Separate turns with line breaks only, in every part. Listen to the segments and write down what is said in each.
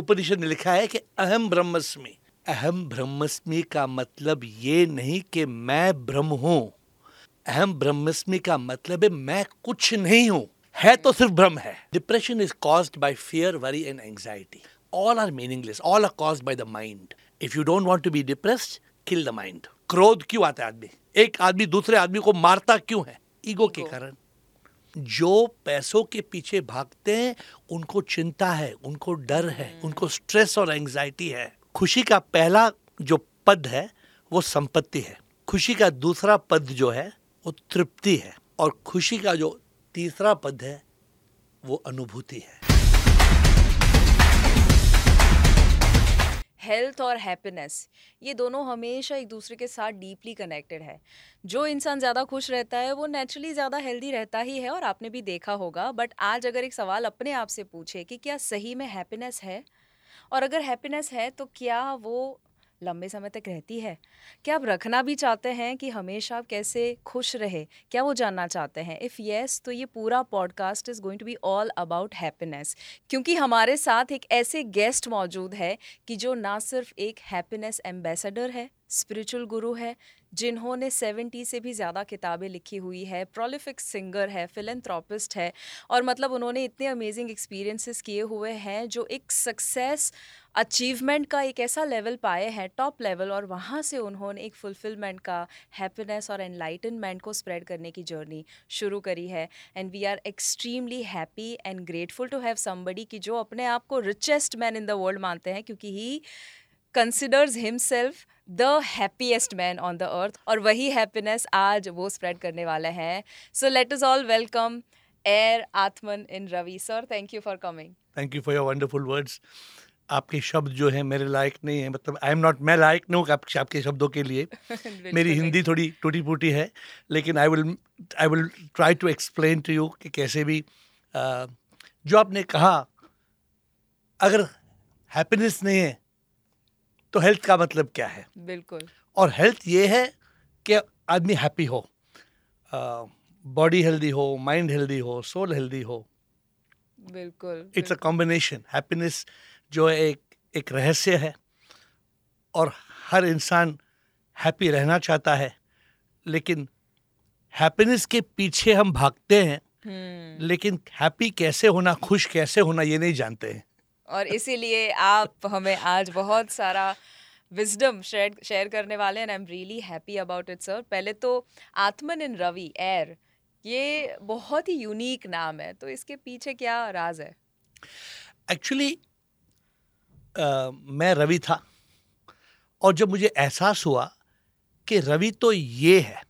उपनिषद ने लिखा है कि अहम ब्रह्मस्मि। अहम ब्रह्मस्मि का मतलब ये नहीं कि मैं ब्रह्म हूँ। अहम ब्रह्मस्मि का मतलब है मैं कुछ नहीं हूँ। है तो सिर्फ़ भ्रम है। Depression is caused by fear worry and anxiety all are meaningless all are caused by the mind if you don't want to be depressed kill the mind क्रोध क्यों आता है आदमी? एक आदमी दूसरे आदमी को मारता क्यों है? ईगो के कारण। जो पैसों के पीछे भागते हैं उनको चिंता है उनको डर है
हम्म।
उनको स्ट्रेस और एंजाइटी है। खुशी का पहला जो पद है वो संपत्ति है। खुशी का दूसरा पद जो है वो तृप्ति है। और खुशी का जो तीसरा पद है वो अनुभूति है।
हेल्थ और हैप्पीनेस, ये दोनों हमेशा एक दूसरे के साथ डीपली कनेक्टेड है। जो इंसान ज़्यादा खुश रहता है, वो नेचुरली ज़्यादा हेल्दी रहता ही है और आपने भी देखा होगा बट आज अगर एक सवाल अपने आप से पूछे कि क्या सही में हैप्पीनेस है? और अगर हैप्पीनेस है तो क्या वो लंबे समय तक रहती है। क्या आप रखना भी चाहते हैं कि हमेशा आप कैसे खुश रहे? क्या वो जानना चाहते हैं? इफ़ येस तो ये पूरा podcast is going to be all about happiness क्योंकि हमारे साथ एक ऐसे गेस्ट मौजूद है कि जो ना सिर्फ़ एक हैप्पीनेस एम्बेसडर है स्पिरिचुअल गुरु है जिन्होंने 70 से भी ज़्यादा किताबें लिखी हुई है प्रोलिफिक सिंगर है फिलेंथ्रोपिस्ट है और मतलब उन्होंने इतने अमेजिंग एक्सपीरियंसेस किए हुए हैं जो एक सक्सेस अचीवमेंट का एक ऐसा लेवल पाए हैं टॉप लेवल और वहाँ से उन्होंने एक फुलफिलमेंट का हैप्पीनेस और एनलाइटनमेंट को स्प्रेड करने की जर्नी शुरू करी है and we are extremely happy and grateful to have somebody कि जो अपने आप को richest man in the world मानते हैं क्योंकि he considers himself the happiest man on the earth और वही हैप्पीनेस आज वो स्प्रेड करने वाले हैं। सो let's all welcome our Atman In Ravi sir thank you for coming
thank you for your wonderful words आपके शब्द जो है मेरे लायक नहीं है मतलब आई एम नॉट मैं लायक नहीं हूँ आप, आपके शब्दों के लिए। मेरी हिंदी थोड़ी टूटी फूटी है लेकिन I will I will try to explain to you कि कैसे भी जो आपने कहा अगर हैप्पीनेस नहीं है तो हेल्थ का मतलब क्या है?
बिल्कुल।
और हेल्थ ये है कि आदमी हैप्पी हो बॉडी हेल्दी हो माइंड हेल्दी हो सोल हेल्दी हो।
बिल्कुल
इट्स अ कॉम्बिनेशन हैप्पीनेस जो है एक एक रहस्य है और हर इंसान हैप्पी रहना चाहता है लेकिन हैप्पीनेस के पीछे हम भागते हैं
हम्म।
लेकिन हैप्पी कैसे होना खुश कैसे होना ये नहीं जानते हैं।
और इसीलिए आप हमें आज बहुत सारा विजडम शेयर शेयर करने वाले हैं I am really happy about it sir पहले तो आत्मन इन रवि एयर ये बहुत ही यूनिक नाम है। तो इसके पीछे क्या राज है?
एक्चुअली मैं रवि था और जब मुझे एहसास हुआ कि रवि तो ये है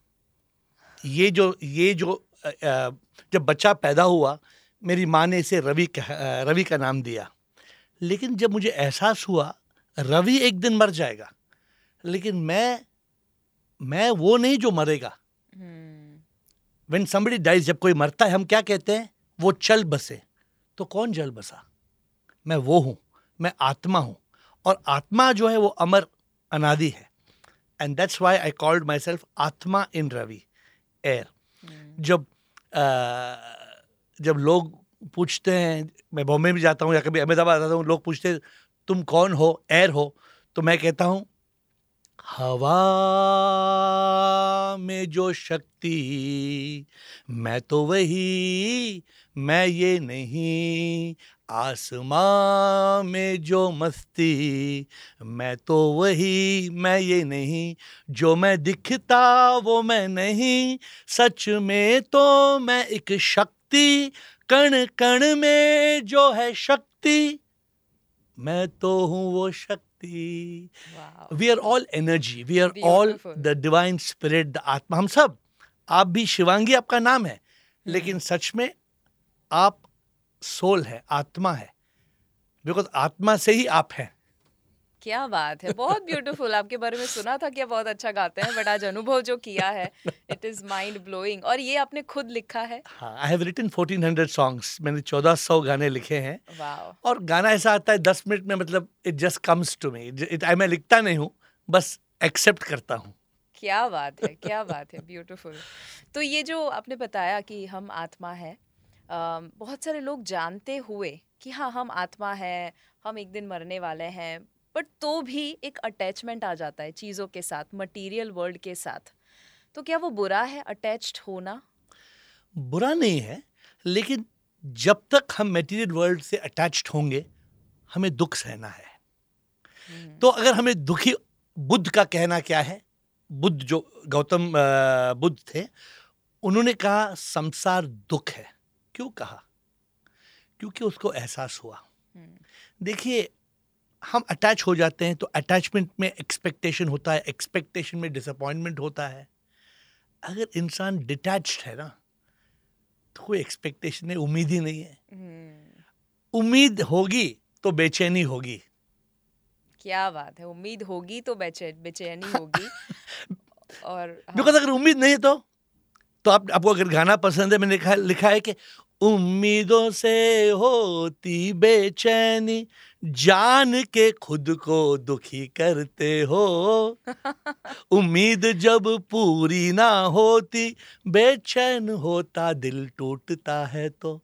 ये जो ये जो अ, जब बच्चा पैदा हुआ मेरी माँ ने इसे रवि रवि का नाम दिया। लेकिन जब मुझे एहसास हुआ रवि एक दिन मर जाएगा लेकिन मैं मैं वो नहीं जो मरेगा। वेन somebody डाइज जब कोई मरता है हम क्या कहते हैं? वो चल बसे। तो कौन जल बसा? मैं वो हूँ मैं आत्मा हूँ और आत्मा जो है वो अमर अनादि है। And that's why I called my self Atma In Ravi air
हम्म,
जब अ, जब लोग पूछते हैं, मैं बॉम्बे में जाता हूँ, या कभी अहमदाबाद आता हूँ, लोग पूछते हैं, तुम कौन हो? एयर हो? तो मैं कहता हूँ, हवा में जो शक्ति, मैं तो वही, मैं ये नहीं। आसमां में जो मस्ती, मैं तो वही, मैं ये नहीं। जो मैं दिखता, वो मैं नहीं। सच में तो मैं एक शक्ति कण कण में जो है शक्ति मैं तो हूँ वो शक्ति। We are all energy we are
all
the divine spirit the atma हम सब आप भी शिवांगी आपका नाम है लेकिन सच में आप सोल है आत्मा है। बिकॉज़ आत्मा से ही आप हैं।
क्या बात है। बहुत ब्यूटीफुल आपके बारे में सुना था कि बहुत अच्छा गाते हैं बट आज अनुभव जो किया है इट इज़ माइंड ब्लोइंग और ये आपने खुद लिखा है?
हाँ आई हैव रिटन 1400 सॉन्ग्स मैंने 1400 गाने लिखे हैं।
वाओ
और गाना ऐसा आता है दस मिनट में मतलब it just comes to me it मैं लिखता नहीं हूँ बस एक्सेप्ट करता हूँ।
क्या बात है क्या बात है ब्यूटीफुल तो ये जो आपने बताया कि हम आत्मा है बहुत सारे लोग जानते हुए कि हाँ हम आत्मा है हम एक दिन मरने वाले हैं बट तो भी एक अटैचमेंट आ जाता है चीज़ों के साथ मटेरियल वर्ल्ड के साथ। तो क्या वो बुरा है अटैच्ड होना?
बुरा नहीं है लेकिन जब तक हम मटेरियल वर्ल्ड से अटैच्ड होंगे हमें दुख सहना है।
हम्म,
तो अगर हमें दुखी बुद्ध का कहना क्या है बुद्ध जो गौतम बुद्ध थे उन्होंने कहा संसार दुख है। क्यों कहा? क्योंकि उसको एहसास हुआ।
हम्म,
देखिए हम अटैच हो जाते हैं तो अटैचमेंट में एक्सपेक्टेशन होता है एक्सपेक्टेशन में डिसअपॉइंटमेंट होता है। अगर इंसान डिटैच्ड है ना तो कोई एक्सपेक्टेशन नहीं उम्मीद ही नहीं है।
हम्म,
उम्मीद होगी तो बेचैनी होगी।
क्या बात है उम्मीद होगी तो बेचै बेचैनी होगी। और हाँ,
बिकॉज़ अगर उम्मीद नहीं है तो तो आप आपको अगर गाना पसंद है मैंने लिखा लिखा है कि उम्मीदों से होती बेचैनी जान के खुद को दुखी करते हो। उम्मीद जब पूरी ना होती बेचैन होता दिल टूटता है तो।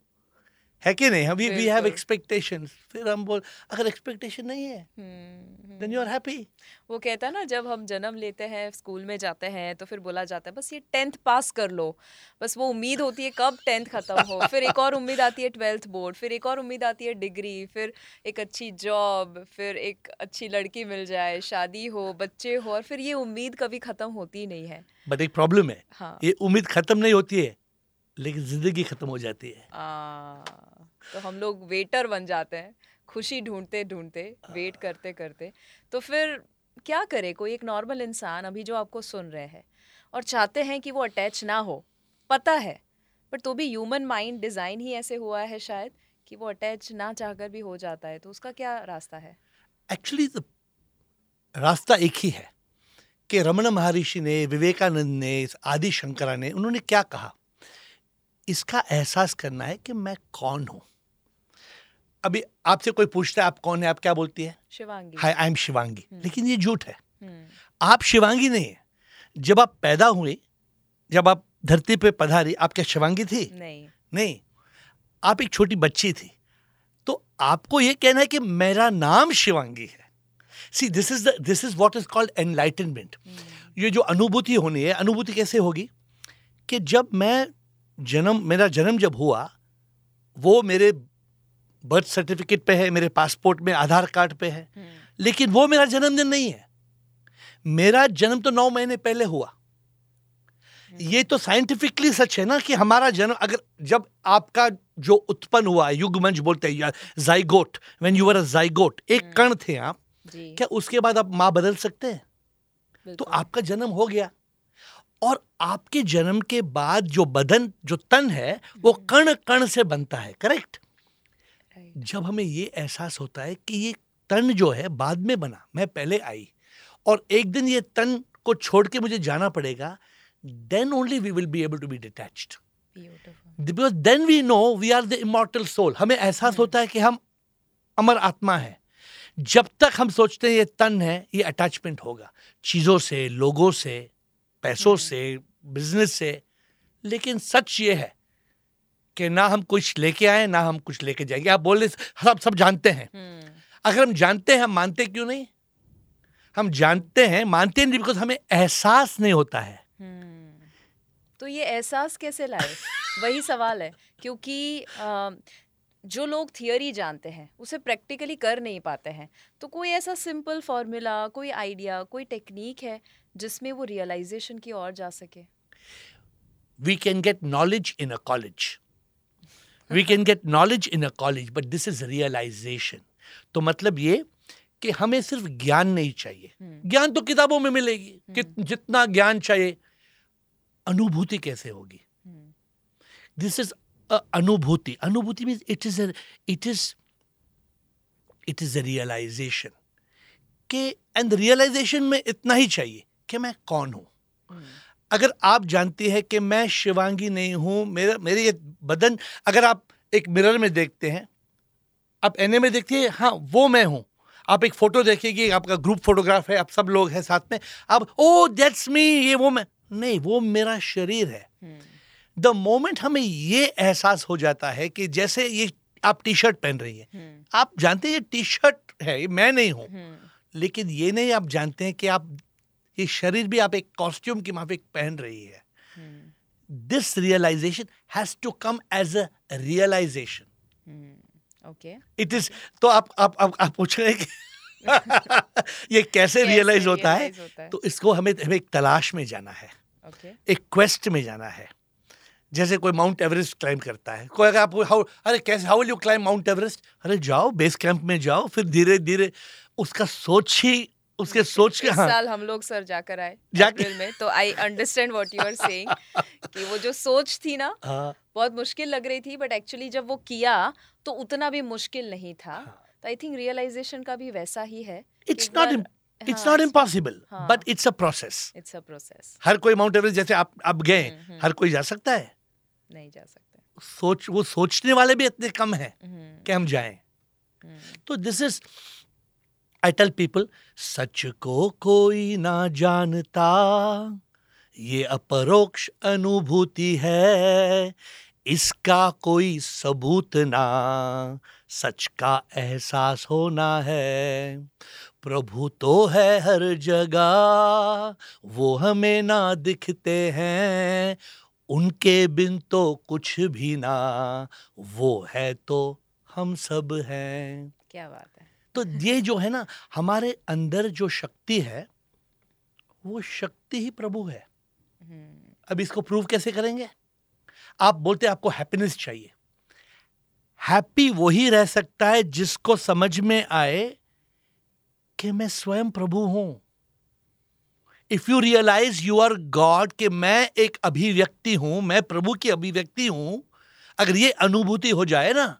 है कि नहीं? We we have. एक्सपेक्टेशंस फिर हम बोल अगर एक्सपेक्टेशन नहीं है देन यू आर हैप्पी
वो कहता है ना जब हम जन्म लेते हैं स्कूल में जाते हैं तो फिर बोला जाता है बस ये टेंथ पास कर लो। बस वो उम्मीद होती है कब टेंथ खत्म हो। फिर एक और उम्मीद आती है ट्वेल्थ बोर्ड फिर एक और उम्मीद आती है डिग्री फिर एक अच्छी जॉब फिर एक अच्छी लड़की मिल जाए शादी हो बच्चे हो और फिर ये उम्मीद कभी खत्म होती नहीं है।
बट एक प्रॉब्लम है।
हाँ।
ये उम्मीद खत्म नहीं होती है लेकिन ज़िंदगी खत्म हो जाती है।
तो हम लोग वेटर बन जाते हैं। खुशी ढूंढते ढूंढते वेट करते करते। तो फिर क्या करे? कोई एक नॉर्मल इंसान अभी जो आपको सुन रहे हैं और चाहते हैं कि वो अटैच ना हो पता है बट तो भी ह्यूमन माइंड डिज़ाइन ही ऐसे हुआ है शायद कि वो अटैच ना चाहकर भी हो जाता है तो उसका क्या रास्ता है?
एक्चुअली तो रास्ता एक ही है कि रमन महर्षि ने विवेकानंद ने आदि शंकरा ने उन्होंने क्या कहा? इसका एहसास करना है कि मैं कौन हूँ? अभी आपसे कोई पूछता है आप कौन है आप क्या बोलती है?
Shivangi.
Hi I am Shivangi लेकिन ये झूठ है।
हम्म,
आप शिवांगी नहीं है। जब आप पैदा हुए जब आप धरती पे पधारी आप क्या शिवांगी थी?
नहीं।
नहीं। आप एक छोटी बच्ची थी। तो आपको ये कहना है कि मेरा नाम शिवांगी है। See this is this is what is called enlightenment ये जो अनुभूति होनी है अनुभूति कैसे होगी? कि जब मैं जन्म मेरा जन्म जब हुआ वो मेरे बर्थ सर्टिफिकेट पे है मेरे पासपोर्ट में आधार कार्ड पे है।
हम्म,
लेकिन वो मेरा जन्मदिन नहीं है। मेरा जन्म तो नौ महीने पहले हुआ। ये तो साइंटिफिकली सच है ना कि हमारा जन्म अगर जब आपका जो उत्पन्न हुआ युगमंज बोलते हैं zygote when you are a zygote एक कण थे आप क्या उसके बाद आप माँ बदल सकते हैं? तो आपका जन्म हो गया। और आपके जन्म के बाद जो बदन जो तन है वो कण कण से बनता है करेक्ट जब हमें ये एहसास होता है कि ये तन जो है बाद में बना मैं पहले आई और एक दिन ये तन को छोड़ के मुझे जाना पड़ेगा then only we will be able to be
detached
because then we know we are the immortal soul हमें एहसास होता है कि हम अमर आत्मा है। जब तक हम सोचते हैं ये तन है ये अटैचमेंट होगा। चीज़ों से लोगों से पैसों। से बिज़नेस से लेकिन सच ये है कि ना हम कुछ लेके आए ना हम कुछ लेके जाएँगे। आप बोल रहे सब सब जानते हैं।
हम्म।
अगर हम जानते हैं हम मानते क्यों नहीं? हम जानते हैं मानते नहीं बिकॉज़ हमें एहसास नहीं होता है।
हम्म, तो ये एहसास कैसे लाए? वही सवाल है क्योंकि जो लोग थियोरी जानते हैं उसे प्रैक्टिकली कर नहीं पाते हैं। तो कोई ऐसा सिंपल फॉर्मूला कोई आइडिया कोई टेक्निक है जिसमें वो रियलाइजेशन की ओर जा सके?
We can get knowledge in a college. We can get knowledge in a college, but this is realization. तो मतलब ये कि हमें सिर्फ़ ज्ञान नहीं चाहिए।
हम्म,
ज्ञान तो किताबों में मिलेगी कि जितना ज्ञान चाहिए अनुभूति कैसे होगी?
हम्म,
दिस इज़ अनुभूति। अनुभूति means it is it is it is a realization के एंड रियलाइजेशन में इतना ही चाहिए कि मैं कौन हूँ?
हम्म,
अगर आप जानती है कि मैं शिवांगी नहीं हूँ मेरा मेरे ये बदन अगर आप एक मिरर में देखते हैं आप एने में देखते हैं हाँ वो मैं हूँ। आप एक फ़ोटो देखेगी आपका ग्रुप फोटोग्राफ है आप सब लोग हैं साथ में। आप ओ दैट्स मी ये वो मैं नहीं वो मेरा शरीर है। द मोमेंट हमें ये एहसास हो जाता है कि जैसे ये आप टी शर्ट पहन रही है।
हम्म,
आप जानते हैं ये टी शर्ट है ये मैं नहीं हूँ।
हम्म,
लेकिन ये नहीं आप जानते हैं कि आप ये शरीर भी आप एक कॉस्ट्यूम की माफिक पहन रही है। This realization has to come as a
realization okay
it is तो आप आप आप, आप पूछ रहे हैं कि ये कैसे रियलाइज़ होता है?
होता है?
तो इसको हमें हमें एक तलाश में जाना है।
ओके
एक क्वेस्ट में जाना है। जैसे कोई माउंट एवरेस्ट क्लाइम करता है। कोई अगर आप हाउ अरे कैसे how will you climb mount Everest अरे जाओ बेस कैंप में जाओ फिर धीरे धीरे उसका सोच ही उसके सोच के हाँ।
साल हम लोग सर जाकर आए
जाके-
अप्रैल में तो I understand what you are saying कि वो जो सोच थी ना
हाँ,
बहुत मुश्किल लग रही थी बट एक्चुअली जब वो किया तो उतना भी मुश्किल नहीं था।
हाँ।
तो आई थिंक रियलाइजेशन का भी वैसा ही है
it's not it's not
impossible.
But it's a process
it's a process
हर कोई माउंट एवरेस्ट जैसे आप आप गए
हम्म, हम्म।
हर कोई जा सकता है?
नहीं जा सकते।
सोच वो सोचने वाले भी इतने कम हैं
हम्म,
कि हम जाएँ। तो this is I tell people सच को कोई ना जानता, ये अपरोक्ष अनुभूति है, इसका कोई सबूत ना, सच का एहसास होना है। प्रभु तो है हर जगह, वो हमें ना दिखते हैं, उनके बिन तो कुछ भी ना, वो है तो हम सब हैं।
क्या बात
तो ये जो है ना हमारे अंदर जो शक्ति है वो शक्ति ही प्रभु है।
हम्म,
अब इसको प्रूव कैसे करेंगे? आप बोलते हैं आपको हैप्पीनेस चाहिए। हैप्पी वही रह सकता है जिसको समझ में आए कि मैं स्वयं प्रभु हूँ। If you realize you are god कि मैं एक अभिव्यक्ति हूँ मैं प्रभु की अभिव्यक्ति हूँ अगर ये अनुभूति हो जाए ना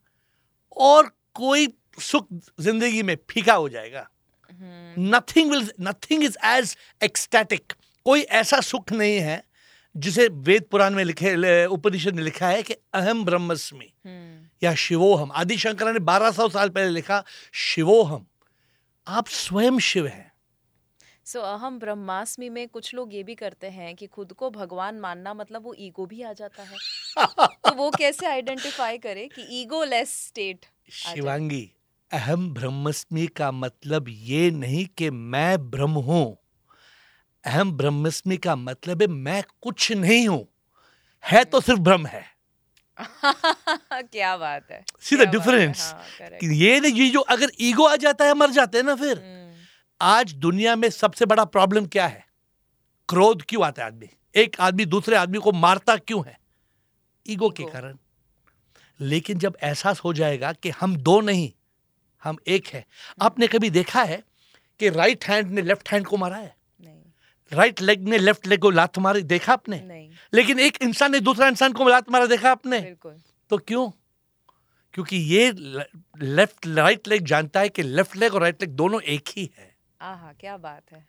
और कोई सुख ज़िंदगी में फीका हो जाएगा। Nothing will nothing is as ecstatic कोई ऐसा सुख नहीं है जिसे वेद पुराण में लिखे उपनिषद ने लिखा है कि अहम ब्रह्मस्मि या शिवोहम। आदि शंकर ने 1200 साल पहले लिखा शिवोहम। आप स्वयं शिव हैं।
सो so, अहम ब्रह्मास्मि में कुछ लोग ये भी करते हैं कि खुद को भगवान मानना मतलब वो ईगो भी आ जाता है। तो वो कैसे आइडेंटिफाई करे कि ईगो लेस स्टेट
शिवांगी। अहम ब्रह्मस्मि का मतलब ये नहीं कि मैं ब्रह्म हूँ। अहम ब्रह्मस्मि का मतलब है मैं कुछ नहीं हूँ। है तो सिर्फ़ ब्रह्म है।
क्या बात है? हाँ, correct.
कि ये नहीं ये जो अगर ईगो आ जाता है मर जाते हैं ना फिर।
हम्म,
आज दुनिया में सबसे बड़ा प्रॉब्लम क्या है? क्रोध क्यों आता है आदमी? एक आदमी दूसरे आदमी को मारता क्यों है? ईगो के कारण। लेकिन जब एहसास हो जाएगा कि हम दो नहीं हम एक है। आपने कभी देखा है कि राइट हैंड ने लेफ़्ट हैंड को मारा है? राइट लेग ने लेफ़्ट लेग को लात मारी देखा आपने? लेकिन एक इंसान ने दूसरा इंसान को लात मारा देखा आपने? तो क्यों? क्योंकि ये लेफ़्ट राइट लेग जानता है कि लेफ़्ट लेग और राइट लेग दोनों एक ही है।
आहा क्या बात है।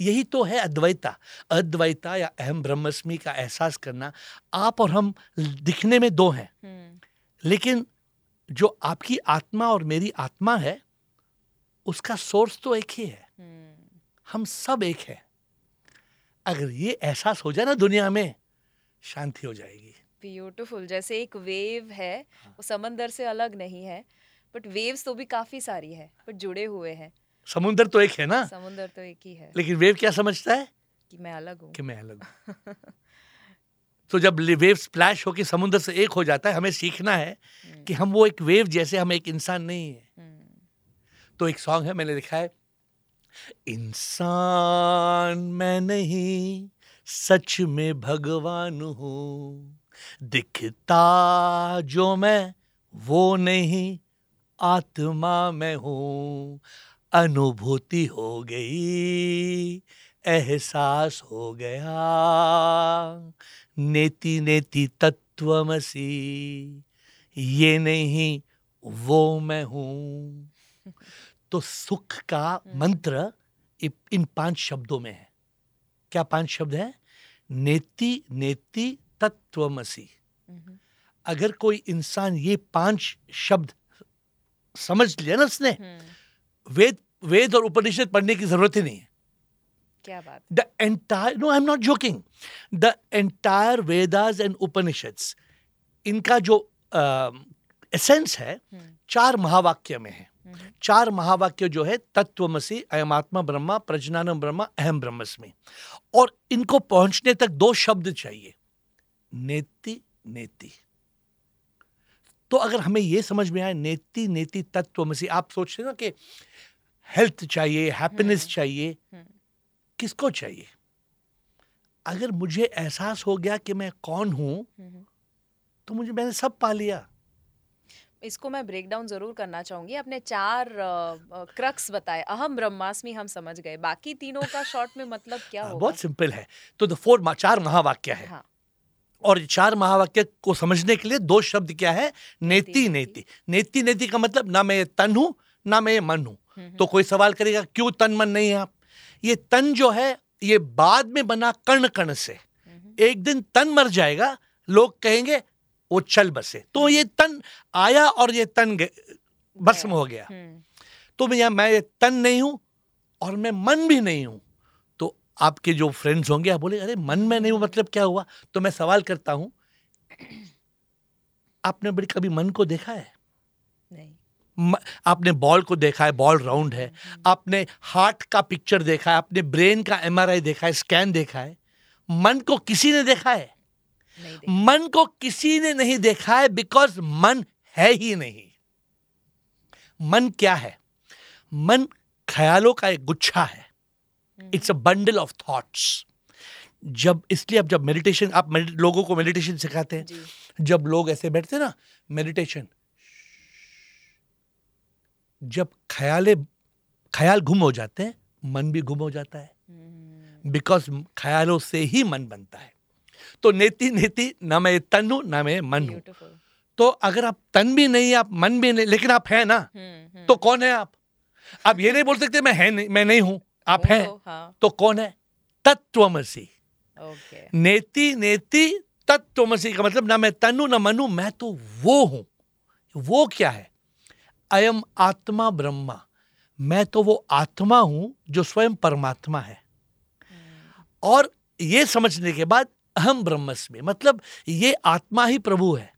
यही तो है अद्वैता। अद्वैता या अहम ब्रह्मस्मि का एहसास करना आप और हम दिखने में दो हैं।
हम्म,
लेकिन जो आपकी आत्मा और मेरी आत्मा है उसका सोर्स तो एक ही है।
हम्म,
हम सब एक है। अगर ये एहसास हो जाए ना दुनिया में शांति हो जाएगी।
ब्यूटीफुल जैसे एक वेव है
हाँ।
वो समंदर से अलग नहीं है बट वेव्स तो भी काफ़ी सारी है बट जुड़े हुए हैं।
समुंदर तो एक है ना?
समुंदर तो एक ही है।
लेकिन वेव क्या समझता है?
कि मैं अलग हूँ।
कि मैं अलग हूँ। तो जब वेव स्प्लैश होकर समुद्र से एक हो जाता है हमें सीखना है
हम्म,
कि हम वो एक वेव जैसे हम एक इंसान नहीं है।
हम्म,
तो एक सॉन्ग है मैंने लिखा है इंसान मैं नहीं सच में भगवान हूँ। दिखता जो मैं वो नहीं आत्मा मैं हूँ। अनुभूति हो गई एहसास हो गया। नेति नेति तत्वमसी ये नहीं वो मैं हूँ। तो सुख का
हम्म।
मंत्र इन पाँच शब्दों में है। क्या पाँच शब्द है? नेति नेति तत्वमसी
हम्म,
अगर कोई इंसान ये पाँच शब्द समझ लिया ना उसने
हम्म,
वेद वेद और उपनिषद पढ़ने की ज़रूरत ही नहीं है।
क्या बात
the entire no i'm not joking. The entire vedas and upanishads इनका जो एसेंस है चार महावाक्य में है। चार महावाक्य जो है तत्वमसी अयमात्मा ब्रह्मा प्रजनानम ब्रह्मा अहम ब्रह्मस्मि और इनको पहुँचने तक दो शब्द चाहिए नेति नेति तो अगर हमें यह समझ में आए नेति नेति तत्वमसी आप सोचते ना कि हेल्थ चाहिए हैप्पीनेस चाहिए किसको चाहिए? अगर मुझे एहसास हो गया कि मैं कौन हूँ तो मुझे मैंने सब पा लिया।
इसको मैं ब्रेक डाउन ज़रूर करना चाहूँगी। अपने चार क्रक्स बताए। अहम ब्रह्मास्मि हम समझ गए। बाकी तीनों का शॉर्ट में मतलब क्या
होगा? बहुत सिंपल है। तो द फोर चार महावाक्य है। हाँ. और चार महावाक्य को समझने के लिए दो शब्द क्या है? नेति नेति। नेति। नेति का मतलब ना मैं तन हूँ ना मैं मन हूँ। हम्म, हम्म। तो कोई सवाल करेगा क्यों तन मन नहीं है आप? ये तन जो है ये बाद में बना कर्ण कर्ण से। हम्म, एक दिन तन मर जाएगा लोग कहेंगे वो चल बसे। तो ये तन आया और ये तन भस्म हो गया। तो भैया मैं ये तन नहीं हूँ और मैं मन भी नहीं हूँ। तो आपके जो फ्रेंड्स होंगे आप बोले अरे मन में नहीं हूँ मतलब क्या हुआ? तो मैं सवाल करता हूँ आपने बड़ी कभी मन को देखा है? आपने बॉल को देखा है बॉल राउंड है। आपने हार्ट का पिक्चर देखा है आपने ब्रेन का एमआरआई देखा है स्कैन देखा है। मन को किसी ने देखा है? मन को किसी ने नहीं देखा है बिकॉज़ मन है ही नहीं। मन क्या है? मन ख्यालों का एक गुच्छा है। It's a bundle of thoughts जब इसलिए अब जब मेडिटेशन आप लोगों को मेडिटेशन सिखाते हैं। जब लोग ऐसे बैठते हैं ना मेडिटेशन जब ख्याले ख्याल गुम हो जाते हैं मन भी गुम हो जाता है। Because hmm. ख्यालों से ही मन बनता है। तो नेति नेति न मैं तन हूँ न मैं मन। हूँ तो अगर आप तन भी नहीं आप मन भी नहीं लेकिन आप हैं ना हम्म, हम्म। तो कौन है आप? आप ये नहीं बोल सकते मैं है नहीं मैं नहीं हूँ आप हैं। तो, हाँ। तो कौन है? तत्वमसी। नेति नेति तत्वमसी का मतलब ना मैं तनु ना मनु मैं तो वो हूँ। वो क्या है? अयम आत्मा ब्रह्मा मैं तो वो आत्मा हूँ जो स्वयं परमात्मा है। और ये समझने के बाद अहम ब्रह्मस्मि मतलब ये आत्मा ही प्रभु है।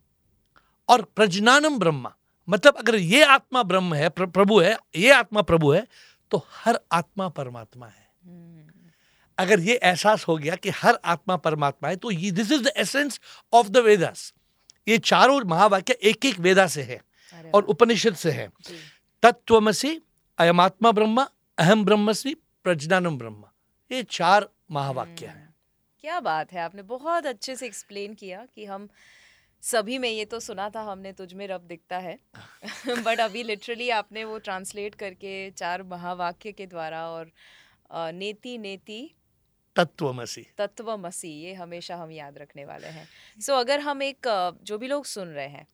और प्रजनानम ब्रह्मा मतलब अगर ये आत्मा ब्रह्म है प्र, प्रभु है ये आत्मा प्रभु है तो हर आत्मा परमात्मा है। अगर ये एहसास हो गया कि हर आत्मा परमात्मा है तो ये this is the essence of the Vedas ये चारों महावाक्य एक एक वेदा से है। और उपनिषद से है। तत्वमसी अयमात्मा ब्रह्मा अहम ब्रह्मस्मि प्रजनानम ब्रह्मा। ये चार महावाक्य हैं।
क्या बात है आपने बहुत अच्छे से एक्सप्लेन किया कि हम सभी में ये तो सुना था हमने तुझ में रब दिखता है। बट अभी लिटरली आपने वो ट्रांसलेट करके चार महावाक्य के द्वारा और नेति नेति
तत्वमसी
तत्वमसी ये हमेशा हम याद रखने वाले हैं। सो so, अगर हम एक जो भी लोग सुन रहे हैं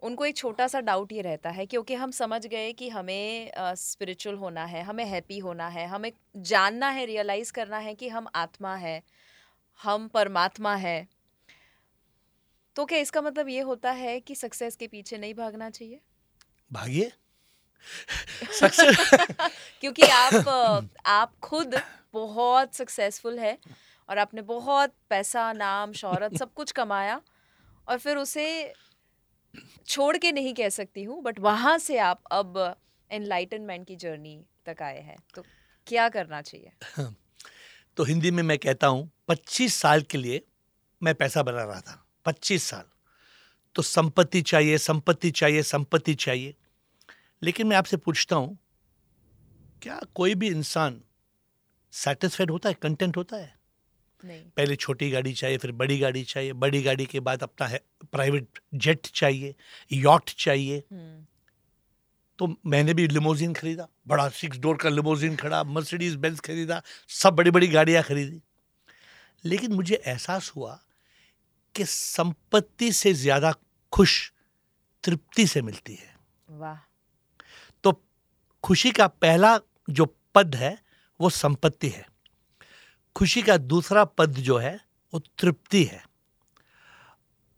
उनको एक छोटा सा डाउट ये रहता है क्योंकि हम समझ गए कि हमें स्पिरिचुअल uh, होना है हमें हैप्पी होना है हमें जानना है रियलाइज़ करना है कि हम आत्मा है हम परमात्मा है। तो क्या इसका मतलब ये होता है कि सक्सेस के पीछे नहीं भागना चाहिए?
भागिए?
सक्सेस क्योंकि आप आप खुद बहुत सक्सेसफुल है और आपने बहुत पैसा नाम शौहरत सब कुछ कमाया और फिर उसे छोड़ के नहीं कह सकती हूँ बट वहाँ से आप अब एनलाइटनमेंट की जर्नी तक आए हैं तो क्या करना चाहिए?
तो हिंदी में मैं कहता हूँ, पच्चीस साल के लिए मैं पैसा बना रहा था, पच्चीस साल। तो संपत्ति चाहिए संपत्ति चाहिए संपत्ति चाहिए। लेकिन मैं आपसे पूछता हूँ, क्या कोई भी इंसान सेटिस्फाइड होता है कंटेंट होता है? पहले छोटी गाड़ी चाहिए फिर बड़ी गाड़ी चाहिए। बड़ी गाड़ी के बाद अपना है प्राइवेट जेट चाहिए यॉट चाहिए। हम्म। तो मैंने भी लिमोजिन खरीदा बड़ा सिक्स डोर का लिमोजिन खड़ा मर्सिडीज बेंज खरीदा सब बड़ी बड़ी गाड़ियाँ खरीदी। लेकिन मुझे एहसास हुआ कि संपत्ति से ज़्यादा खुश तृप्ति से मिलती है।
वाह।
तो खुशी का पहला जो पद है वो संपत्ति है। खुशी का दूसरा पद जो है वो तृप्ति है।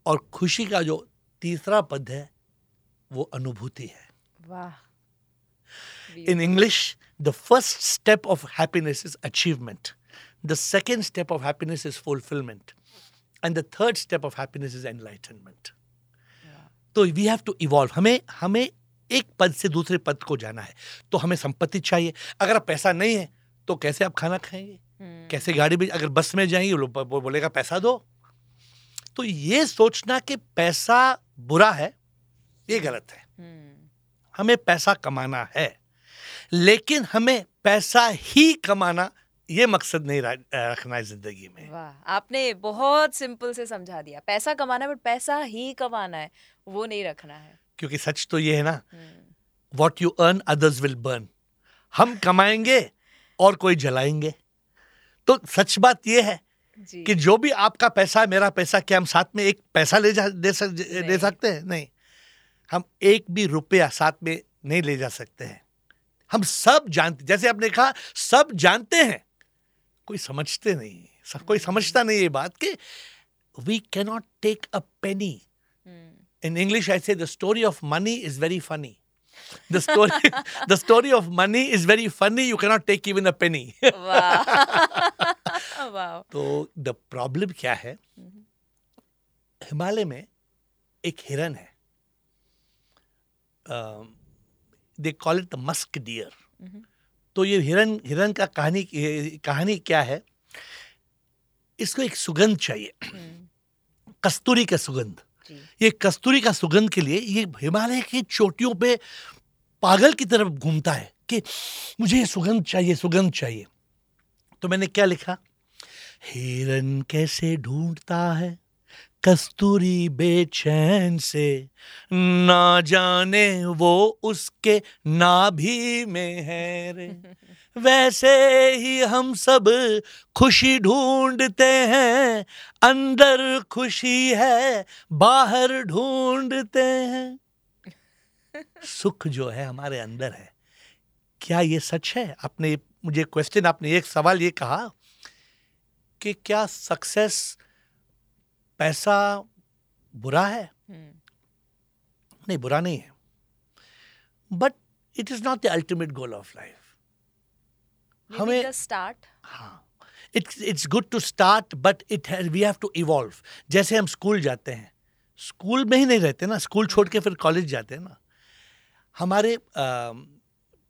और खुशी का जो तीसरा पद है वो अनुभूति है।
वाह।
In English the first step of happiness is achievement the second step of happiness is fulfilment and the third step of happiness is enlightenment. तो वी हैव टू इवॉल्व हमें हमें एक पद से दूसरे पद को जाना है। तो हमें संपत्ति चाहिए। अगर पैसा नहीं है तो कैसे आप खाना खाएँगे? कैसे गाड़ी में अगर बस में जाएँगे वो बोलेगा पैसा दो। तो ये सोचना कि पैसा बुरा है ये गलत है।
हम्म,
हमें पैसा कमाना है लेकिन हमें पैसा ही कमाना ये मकसद नहीं रखना है ज़िंदगी में।
वाह आपने बहुत सिंपल से समझा दिया। पैसा कमाना है बट पैसा ही कमाना है वो नहीं रखना है।
क्योंकि सच तो ये है ना what you earn others will burn हम कमाएँगे और कोई जलाएँगे। तो सच बात यह है कि जो भी आपका पैसा है मेरा पैसा क्या हम साथ में एक पैसा ले जा दे, सक, दे सकते हैं? नहीं। हम एक भी रुपया साथ में नहीं ले जा सकते हैं। हम सब जानते जैसे आपने कहा सब जानते हैं। कोई समझते नहीं सब कोई समझता नहीं ये बात कि we cannot take a
penny
in English I I the story of money is very funny. The story, the story of money is very funny. You cannot take even a penny. तो the problem क्या है? हिमालय में एक हिरन है। They call it the musk
deer
तो ये हिरन हिरन का कहानी कहानी क्या है? इसको एक सुगंध चाहिए।
हम्म,
कस्तूरी का सुगंध। ये कस्तूरी का सुगंध के लिए ये हिमालय की चोटियों पे पागल की तरफ़ घूमता है कि मुझे ये सुगंध चाहिए सुगंध चाहिए। तो मैंने क्या लिखा? हिरन कैसे ढूंढता है? कस्तूरी बेचैन से। ना जाने वो उसके नाभि में है रे। वैसे ही हम सब खुशी ढूंढते हैं। अंदर खुशी है बाहर ढूंढते हैं। सुख जो है हमारे अंदर है। क्या ये सच है? आपने मुझे क्वेश्चन आपने एक सवाल ये कहा कि क्या सक्सेस पैसा बुरा है?
हम्म,
नहीं बुरा नहीं है। But it is not the ultimate goal of
life
हमें
start?
हाँ। It's it's good to start but it we have to evolve जैसे हम स्कूल जाते हैं। स्कूल में ही नहीं रहते ना। स्कूल छोड़ के फिर कॉलेज जाते हैं ना। हमारे अ,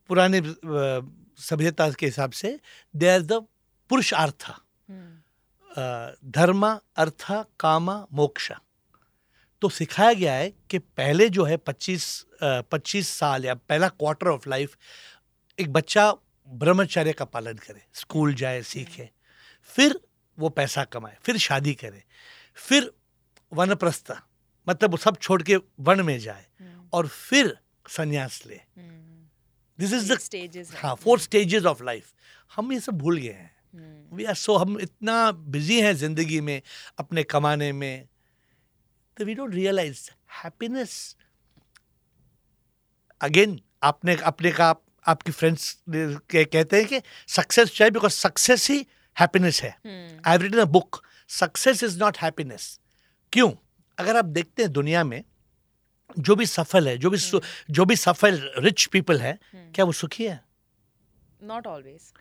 पुराने सभ्यता के हिसाब से दे आर द पुरुषार्थ अ, धर्म अर्थ कामा मोक्ष। तो सिखाया गया है कि पहले जो है 25 पच्चीस साल या पहला क्वार्टर ऑफ़ लाइफ एक बच्चा ब्रह्मचर्य का पालन करे स्कूल जाए सीखे। फिर वो पैसा कमाए फिर शादी करे फिर वनप्रस्थ मतलब वो सब छोड़ के वन में जाए
हम्म,
और फिर संन्यास ले। दिस इज़ द
हाँ।
फोर स्टेजेस ऑफ़ लाइफ हम ये सब भूल गए हैं। वी आर सो हम इतना बिज़ी हैं ज़िंदगी में अपने कमाने में तो we don't realize happiness again आपने अपने का आप, आपकी फ्रेंड्स कहते हैं कि सक्सेस चाहिए बिकॉज़ सक्सेस ही हैप्पीनेस है। I have written a book success is not happiness क्यों? अगर आप देखते हैं दुनिया में जो भी सफल है जो भी सु- जो भी सफल रिच पीपल है
हम्म,
क्या वो सुखी है?
नॉट ऑलवेज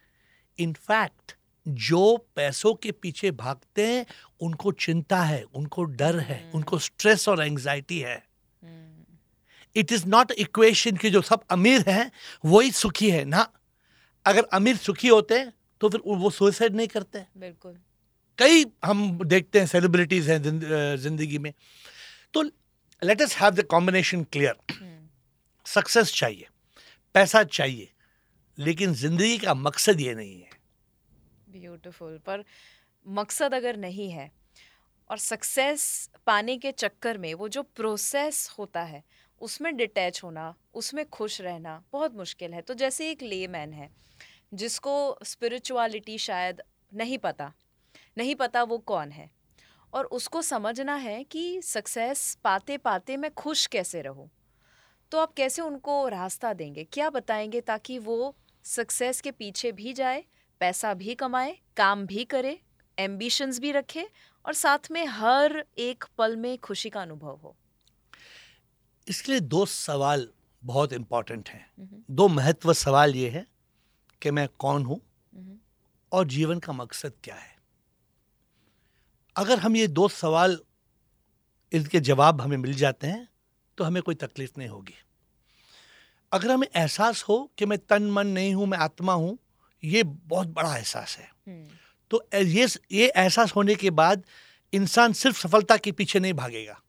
इनफैक्ट जो पैसों के पीछे भागते हैं उनको चिंता है उनको डर है
हम्म।
उनको स्ट्रेस और एंजाइटी है। इट इज़ नॉट इक्वेशन कि जो सब अमीर हैं वही सुखी है ना। अगर अमीर सुखी होते हैं तो फिर वो सुसाइड नहीं करते।
बिल्कुल।
कई हम देखते हैं सेलिब्रिटीज हैं ज़िंदगी में। तो let us have the combination
clear
success चाहिए पैसा चाहिए लेकिन ज़िंदगी का मकसद ये नहीं है।
ब्यूटीफुल पर मकसद अगर नहीं है, और सक्सेस पाने के चक्कर में वो जो प्रोसेस होता है, उसमें डिटैच होना, उसमें खुश रहना बहुत मुश्किल है। तो जैसे एक लेमैन है, जिसको स्पिरिचुअलिटी शायद नहीं पता नहीं पता वो कौन है, और उसको समझना है कि सक्सेस पाते पाते मैं खुश कैसे रहूँ। तो आप कैसे उनको रास्ता देंगे? क्या बताएँगे ताकि वो सक्सेस के पीछे भी जाए पैसा भी कमाए काम भी करे एम्बिशंस भी रखे और साथ में हर एक पल में खुशी का अनुभव हो।
इसके लिए दो सवाल बहुत इंपॉर्टेंट हैं। दो महत्व सवाल ये है कि मैं कौन हूँ
मम्म,
और जीवन का मकसद क्या है। अगर हम ये दो सवाल इनके जवाब हमें मिल जाते हैं तो हमें कोई तकलीफ़ नहीं होगी। अगर हमें एहसास हो कि मैं तन मन नहीं हूँ मैं आत्मा हूँ ये बहुत बड़ा एहसास है।
हम्म,
तो ये ये एहसास होने के बाद इंसान सिर्फ़ सफलता के पीछे नहीं भागेगा।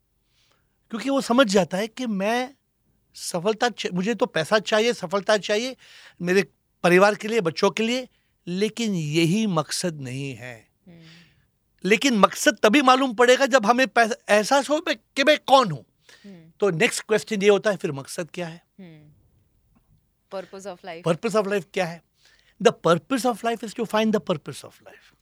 क्योंकि वो समझ जाता है कि मैं सफलता मुझे तो पैसा चाहिए सफलता चाहिए मेरे परिवार के लिए बच्चों के लिए लेकिन यही मकसद नहीं है।
हम्म,
लेकिन मकसद तभी मालूम पड़ेगा जब हमें एहसास हो कि मैं कौन हूँ।
हम्म,
तो नेक्स्ट क्वेश्चन ये होता है फिर मकसद क्या है?
Purpose of life
purpose of life क्या है? The purpose of life is to find the purpose of
life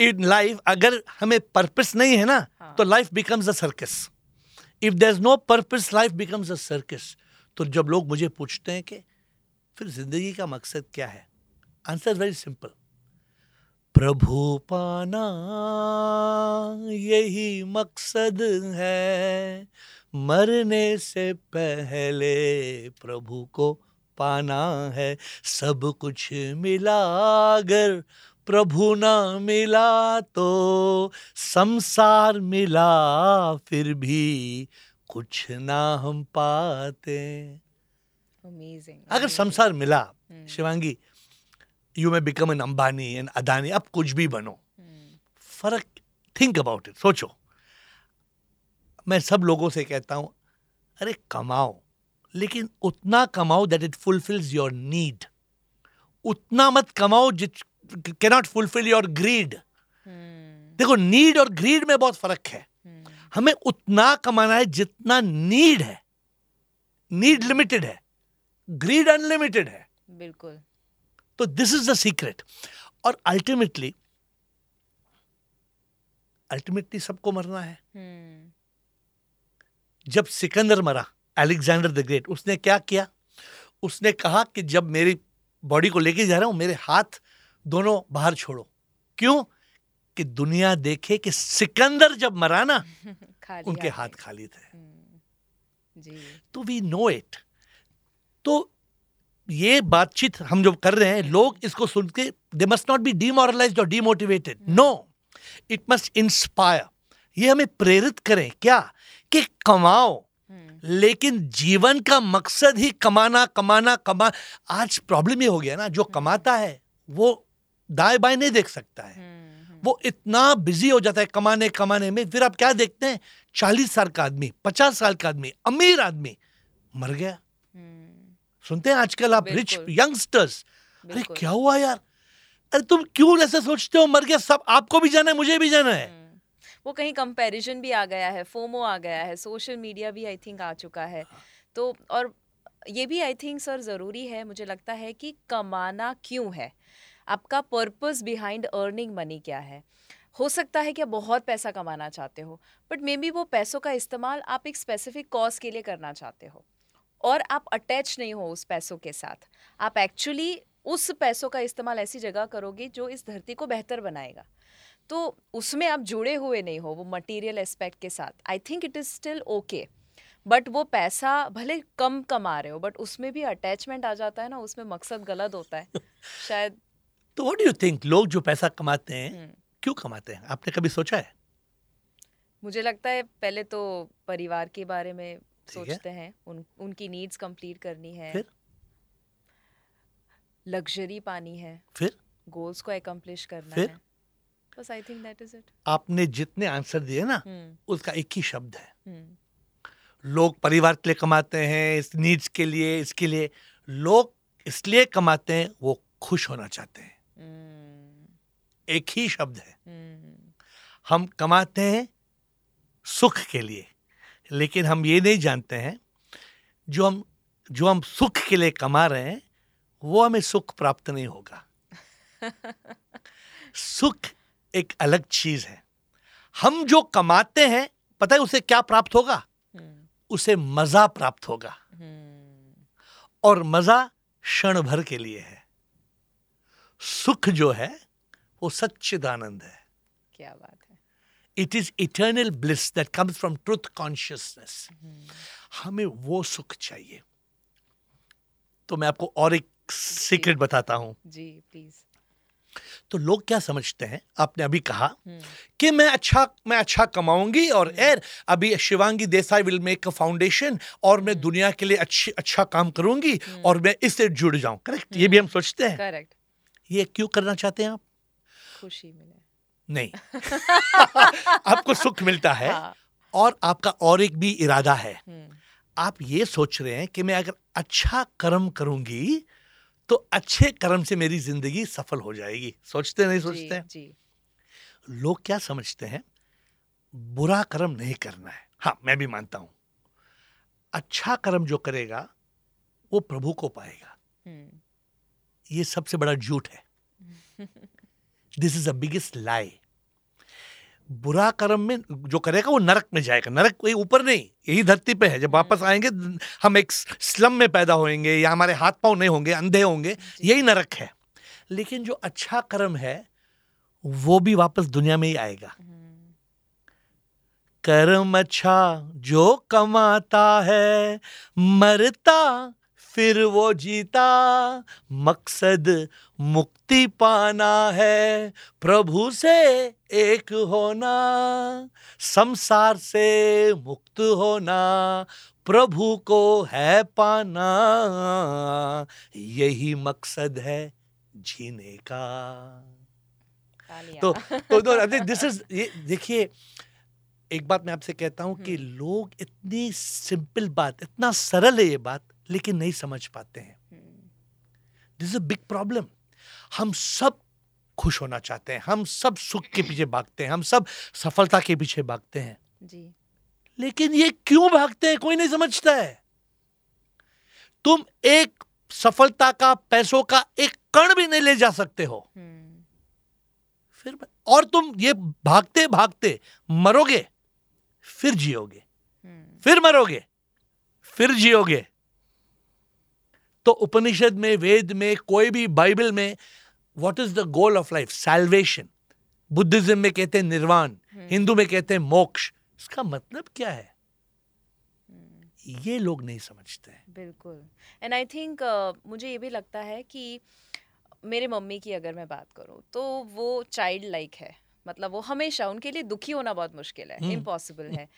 in life अगर हमें पर्पस नहीं है ना
हाँ।
तो life becomes a circus if there is no purpose life becomes a circus तो जब लोग मुझे पूछते हैं कि फिर ज़िंदगी का मकसद क्या है? आंसर वेरी सिंपल प्रभु पाना यही मकसद है। मरने से पहले प्रभु को पाना है सब कुछ मिला अगर प्रभु ना मिला तो। संसार मिला फिर भी कुछ ना हम पाते।
अमेजिंग
अगर संसार मिला
हम्म।
Shivangi you may become an Ambani an Adani अब कुछ भी बनो। फ़र्क थिंक अबाउट इट सोचो। मैं सब लोगों से कहता हूँ अरे कमाओ। लेकिन उतना कमाओ that it fulfils your need उतना मत कमाओ जित कैनॉट फुलफिल योर ग्रीड देखो नीड और ग्रीड में बहुत फ़र्क है। हमें उतना कमाना है जितना नीड है। नीड लिमिटेड है। ग्रीड अनलिमिटेड है।
बिल्कुल।
तो दिस इज़ द सीक्रेट और अल्टीमेटली अल्टीमेटली सबको मरना है।
हम्म,
जब सिकंदर मरा अलेक्जेंडर द ग्रेट उसने क्या किया? उसने कहा कि जब मेरी बॉडी को लेके जा रहा हूँ मेरे हाथ दोनों बाहर छोड़ो। क्यों? कि दुनिया देखे कि सिकंदर जब मरा ना उनके
हाथ
खाली थे।
हम्म,
तो वी नो इट तो ये बातचीत हम जो कर रहे हैं लोग इसको सुन के they must not be demoralise और demotivated no it must inspire ये हमें प्रेरित करें। क्या? कि कमाओ। लेकिन जीवन का मकसद ही कमाना कमाना कमा आज प्रॉब्लम ये हो गया ना जो कमाता है वो दाएँ बाएँ नहीं देख सकता है।
हम्म, हम्म,
वो इतना बिज़ी हो जाता है कमाने कमाने में फिर आप क्या देखते हैं? चालीस साल का आदमी पचास साल का आदमी अमीर आदमी मर गया।
हम्म,
सुनते हैं आजकल आप रिच यंगस्टर्स अरे क्या हुआ यार? अरे तुम क्यों ऐसे सोचते हो? मर गया सब आपको भी जाना है मुझे भी जाना है।
हम्म, वो कहीं कंपैरिजन भी आ गया है फोमो आ गया है सोशल मीडिया भी आई थिंक आ चुका है। तो और ये भी आई थिंक सर ज़रूरी है मुझे लगता है कि कमाना क्यों है? आपका पर्पस बिहाइंड अर्निंग मनी क्या है? हो सकता है कि आप बहुत पैसा कमाना चाहते हो बट मे बी वो पैसों का इस्तेमाल आप एक स्पेसिफिक कॉज के लिए करना चाहते हो। और आप अटैच नहीं हो उस पैसों के साथ। आप एक्चुअली उस पैसों का इस्तेमाल ऐसी जगह करोगे जो इस धरती को बेहतर बनाएगा। तो उसमें आप जुड़े हुए नहीं हो वो मटेरियल एस्पेक्ट के साथ। I think it is still okay but वो पैसा भले कम कमा रहे हो बट उसमें भी अटैचमेंट आ जाता है ना उसमें मकसद गलत होता है। शायद
तो व्हाट डू यू थिंक लोग जो पैसा कमाते हैं
हम्म,
क्यों कमाते हैं? आपने कभी सोचा है?
मुझे लगता है पहले तो परिवार के बारे में। सोचते हैं। उन उनकी नीड्स कंप्लीट करनी है।
फिर?
लग्जरी पानी है।
फिर?
गोल्स को एकम्प्लिश करना
फिर?
है। बस I think that is it
आपने जितने आंसर दिए ना
हम्म।
उसका एक ही शब्द है।
हम्म।
लोग परिवार के लिए कमाते हैं इस नीड्स के लिए इसके लिए। लोग इसलिए कमाते हैं वो खुश होना चाहते हैं।
हम्म।
एक ही शब्द है। हम कमाते हैं सुख के लिए। लेकिन हम ये नहीं जानते हैं जो हम जो हम सुख के लिए कमा रहे हैं वो हमें सुख प्राप्त नहीं होगा। सुख एक अलग चीज़ है। हम जो कमाते हैं पता है उसे क्या प्राप्त होगा?
हम्म।
उसे मज़ा प्राप्त होगा।
हम्म।
और मज़ा क्षण भर के लिए है। सुख जो है वो सच्चिदानंद है।
क्या बात है।
It is eternal bliss that comes from truth consciousness हमें वो सुख चाहिए। तो मैं आपको और एक सीक्रेट बताता हूँ।
जी प्लीज़
तो लोग क्या समझते हैं? आपने अभी कहा
हम्म,
कि मैं अच्छा मैं अच्छा कमाऊँगी और एर अभी Shivangi Desai will make a foundation और मैं दुनिया के लिए अच्छी अच्छा काम करूँगी और मैं इससे जुड़ जाऊँ। करेक्ट ये भी हम सोचते हैं।
करेक्ट
ये क्यों करना चाहते हैं आप?
खुशी मिले।
नहीं। आपको सुख मिलता है
हाँ,
और आपका और एक भी इरादा है।
हम्म,
आप ये सोच रहे हैं कि मैं अगर अच्छा कर्म करूँगी तो अच्छे कर्म से मेरी ज़िंदगी सफल हो जाएगी। सोचते नहीं सोचते?
जी। जी
लोग क्या समझते हैं? बुरा कर्म नहीं करना है। हाँ मैं भी मानता हूँ। अच्छा कर्म जो करेगा वो प्रभु को पाएगा।
हम्म,
ये सबसे बड़ा झूठ है। This is a biggest lie बुरा कर्म में जो करेगा वो नरक में जाएगा। नरक कोई ऊपर नहीं यही धरती पे है। जब वापस आएँगे हम एक स्लम में पैदा होंगे या हमारे हाथ पाँव नहीं होंगे अंधे होंगे यही नरक है। लेकिन जो अच्छा कर्म है वो भी वापस दुनिया में ही आएगा।
हम्म,
कर्म अच्छा जो कमाता है मरता फिर वो जीता। मकसद मुक्ति पाना है प्रभु से एक होना संसार से मुक्त होना प्रभु को है पाना। यही मकसद है जीने का। तो तो तो दिस इज़ ये देखिए एक बात मैं आपसे कहता हूँ कि लोग इतनी सिंपल बात इतना सरल है ये बात लेकिन नहीं समझ पाते हैं। This is a big problem हम सब खुश होना चाहते हैं हम सब सुख के पीछे भागते हैं हम सब सफलता के पीछे भागते हैं।
जी।
लेकिन ये क्यों भागते हैं? कोई नहीं समझता है। तुम एक सफलता का पैसों का एक कण भी नहीं ले जा सकते हो।
हम्म,
फिर और तुम ये भागते भागते मरोगे फिर जियोगे।
हम्म,
फिर मरोगे फिर जियोगे। तो उपनिषद में वेद में कोई भी बाइबल में what is the goal of life salvation Buddhism में कहते हैं निर्वाण हिंदू में कहते हैं मोक्ष। इसका मतलब क्या है?
हम्म,
ये लोग नहीं समझते हैं।
बिल्कुल। एंड आई थिंक मुझे ये भी लगता है कि मेरे मम्मी की अगर मैं बात करूँ तो वो चाइल्ड लाइक है। मतलब वो हमेशा उनके लिए दुखी होना बहुत मुश्किल है।
हम्म।
इम्पॉसिबल है। अ,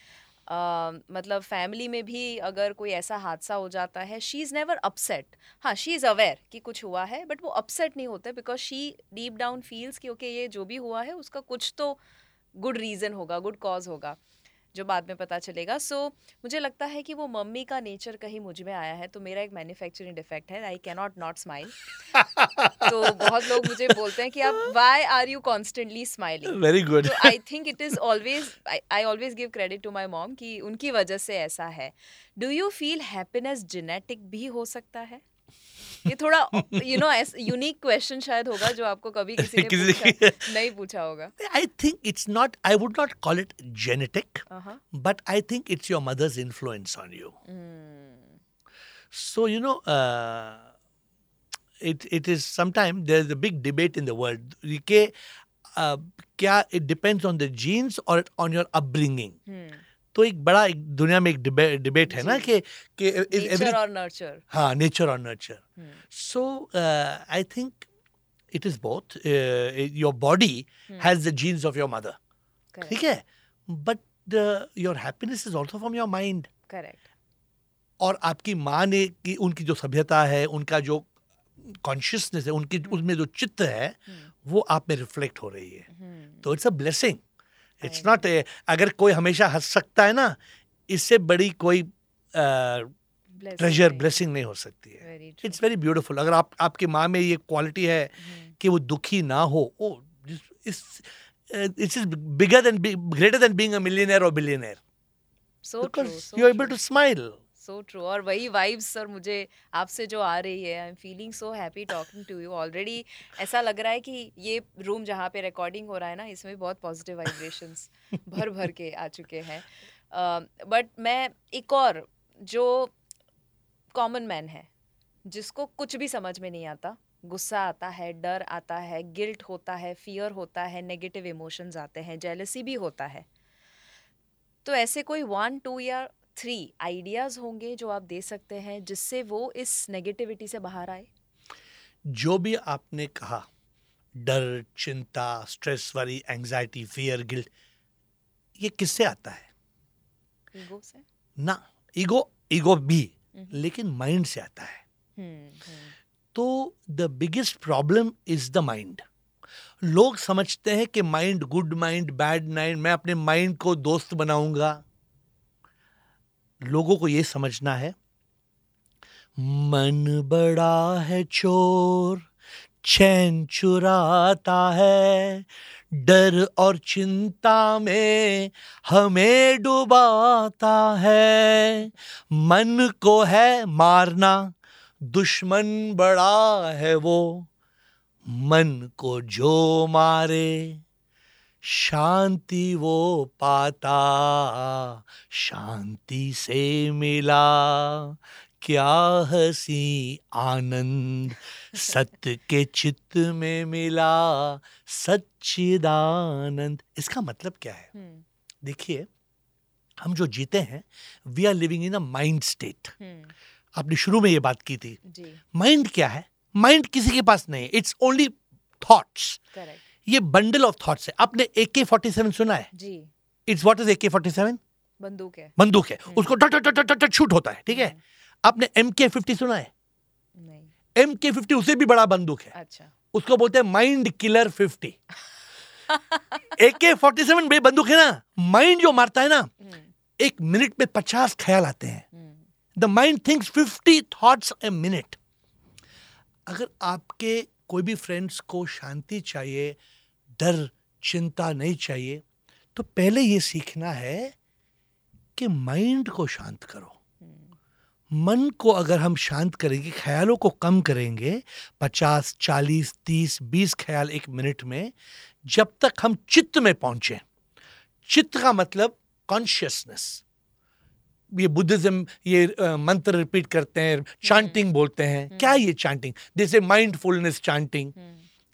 मतलब फैमिली में भी अगर कोई ऐसा हादसा हो जाता है शी इज़ नेवर अपसेट हाँ शी इज़ अवेयर कि कुछ हुआ है बट वो अपसेट नहीं होता because she deep down feels कि ओके ये जो भी हुआ है, उसका कुछ तो गुड रीज़न होगा गुड कॉज होगा। जो बाद में पता चलेगा। सो so, मुझे लगता है कि वो मम्मी का नेचर कहीं मुझमें आया है तो मेरा एक मैन्युफैक्चरिंग डिफेक्ट है। आई कैनॉट नॉट स्माइल तो बहुत लोग मुझे बोलते हैं कि आप why are you constantly
smiling very
good I think it is always I always give credit to my mom कि उनकी वजह से ऐसा है। Do you feel happiness genetic भी हो सकता है? ये थोड़ा यू नो यूनिक क्वेश्चन शायद होगा जो आपको कभी किसी ने
किसी
पूछा, नहीं पूछा होगा।
I think it's not I would not call it
genetic
but I think it's your mother's influence on you so you know it it is sometime there is a big debate in the world के क्या it depends on the genes और on your
upbringing
तो एक बड़ा एक दुनिया में एक डिबेट है ना कि कि is
Nature
every- हाँ नेचर और nurture
Hmm.
Think it is both. Uh, your body has the genes of your mother.
Correct.
ठीक है but your happiness is also from your mind
Correct.
और आपकी माँ ने की उनकी जो सभ्यता है उनका जो कॉन्शियसनेस है उनकी उसमें जो चित्त है
Hmm.
वो आप में रिफ्लेक्ट हो रही है
Hmm.
तो it's a blessing
it's
not अगर कोई हमेशा हंस सकता है ना इससे बड़ी कोई
Blessing
ट्रेजर. ब्लेसिंग नहीं हो सकती है। इट्स वेरी ब्यूटीफुल अगर आप आपकी माँ में ये क्वालिटी है
Hmm.
कि वो दुखी ना हो ओ it's it's bigger than greater than being a millionaire और billionaire
so
you able to you
So true. और वही वाइब्स सर मुझे आपसे जो आ रही है I am feeling so happy talking to you already ऐसा लग रहा है कि ये रूम जहाँ पे रिकॉर्डिंग हो रहा है ना इसमें बहुत पॉजिटिव वाइब्रेशंस भर भर के आ चुके हैं। बट uh, मैं एक और जो कॉमन मैन है जिसको कुछ भी समझ में नहीं आता गुस्सा आता है डर आता है गिल्ट होता है फियर होता है नेगेटिव इमोशंस आते हैं जेलसी भी होता है। तो ऐसे कोई वन टू या थ्री आइडियाज़ होंगे जो आप दे सकते हैं जिससे वो इस नेगेटिविटी से बाहर आए?
जो भी आपने कहा डर चिंता स्ट्रेस वाली एंजाइटी फियर गिल्ट ये किससे आता है?
ईगो से?
ना ईगो ईगो भी
हम्म।
लेकिन माइंड से आता है।
हम्म, हम्म,
तो the biggest problem is the mind लोग समझते हैं कि mind good mind bad mind मैं अपने माइंड को दोस्त बनाऊँगा। लोगों को ये समझना है, मन बड़ा है चोर, चैन चुराता है, डर और चिंता में हमें डुबाता है। मन को है मारना, दुश्मन बड़ा है वो, मन को जो मारे। शांति वो पाता शांति से मिला। क्या हसी आनंद सत्य के चित्त में मिला सच्चिदानंद। इसका मतलब क्या है? देखिए हम जो जीते हैं we are living in a mind
state
आपने शुरू में ये बात की थी। माइंड क्या है? माइंड किसी के पास नहीं है। इट्स ओनली थॉट्स
करेक्ट
ये बंडल ऑफ़ थॉट्स है। आपने ए के फोर्टी सेवन सुना है?
जी।
It's what is A K forty seven
बंदूक है।
बंदूक है।
हम्म।
उसको टट टट टट टट शूट होता है ठीक है?
हम्म,
आपने एम के फिफ्टी सुना है? एम के फिफ्टी उससे भी बड़ा बंदूक है।
अच्छा।
उसको बोलते हैं माइंड किलर फिफ्टी ए के फोर्टी सेवन बंदूक है ना? माइंड जो मारता है ना
हम्म,
एक मिनट में पचास ख्याल आते हैं। The mind thinks fifty thoughts a minute अगर आपके कोई भी फ्रेंड्स को शांति चाहिए, डर, चिंता नहीं चाहिए तो पहले ये सीखना है कि माइंड को शांत करो। मन को अगर हम शांत करेंगे, ख्यालों को कम करेंगे, पचास, चालीस, तीस, बीस ख्याल एक मिनट में, जब तक हम चित्त में पहुँचे। चित्त का मतलब कॉन्शियसनेस ये बुद्धिज्म ये मंत्र रिपीट करते हैं चांटिंग बोलते हैं। क्या ये चांटिंग जैसे mindfulness
chanting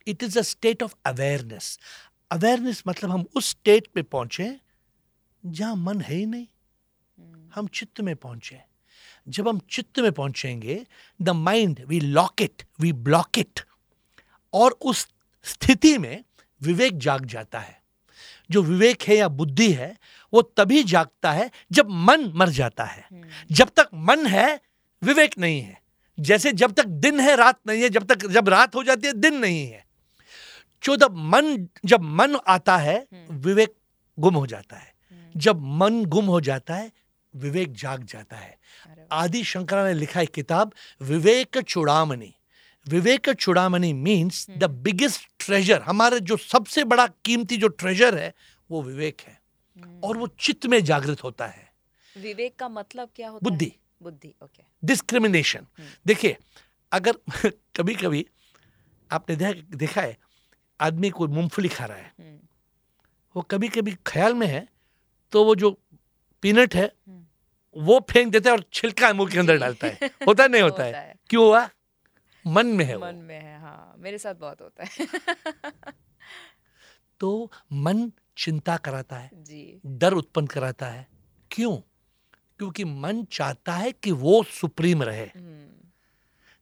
it is a state of awareness awareness मतलब हम उस स्टेट पे पहुँचे जहाँ मन है ही नहीं।
हम्म,
हम चित्त में पहुँचे। जब हम चित्त में पहुँचेंगे the mind we lock it we block it और उस स्थिति में विवेक जाग जाता है। जो विवेक है या बुद्धि है वो तभी जागता है जब मन मर जाता है।
हम्म,
जब तक मन है विवेक नहीं है। जैसे जब तक दिन है रात नहीं है जब तक जब रात हो जाती है दिन नहीं है। जो जब मन जब मन आता है
हम्म।
विवेक गुम हो जाता है।
हम्म,
जब मन गुम हो जाता है विवेक जाग जाता है। आदि शंकरा ने लिखा है किताब Vivek Chudamani. Vivek Chudamani means the biggest treasure हमारे जो सबसे बड़ा कीमती जो ट्रेजर है वो विवेक है।
हम्म,
और वो चित्त में जागृत होता है।
विवेक का मतलब क्या होता
बुद्धि।
बुद्धि ओके
डिस्क्रिमिनेशन
हम्म।
देखिए अगर कभी कभी आपने देखा है आदमी कोई मूंगफली खा रहा है।
हम्म,
वो कभी कभी ख्याल में है तो वो जो पीनट है। वो फेंक देता है और छिलका मुँह के अंदर डालता है। होता है नहीं होता है। क्यों हुआ? मन में है
मन में है हाँ मेरे साथ बहुत होता है।
तो मन चिंता कराता है
जी।
डर उत्पन्न कराता है। क्यों? क्योंकि मन चाहता है कि वो सुप्रीम रहे।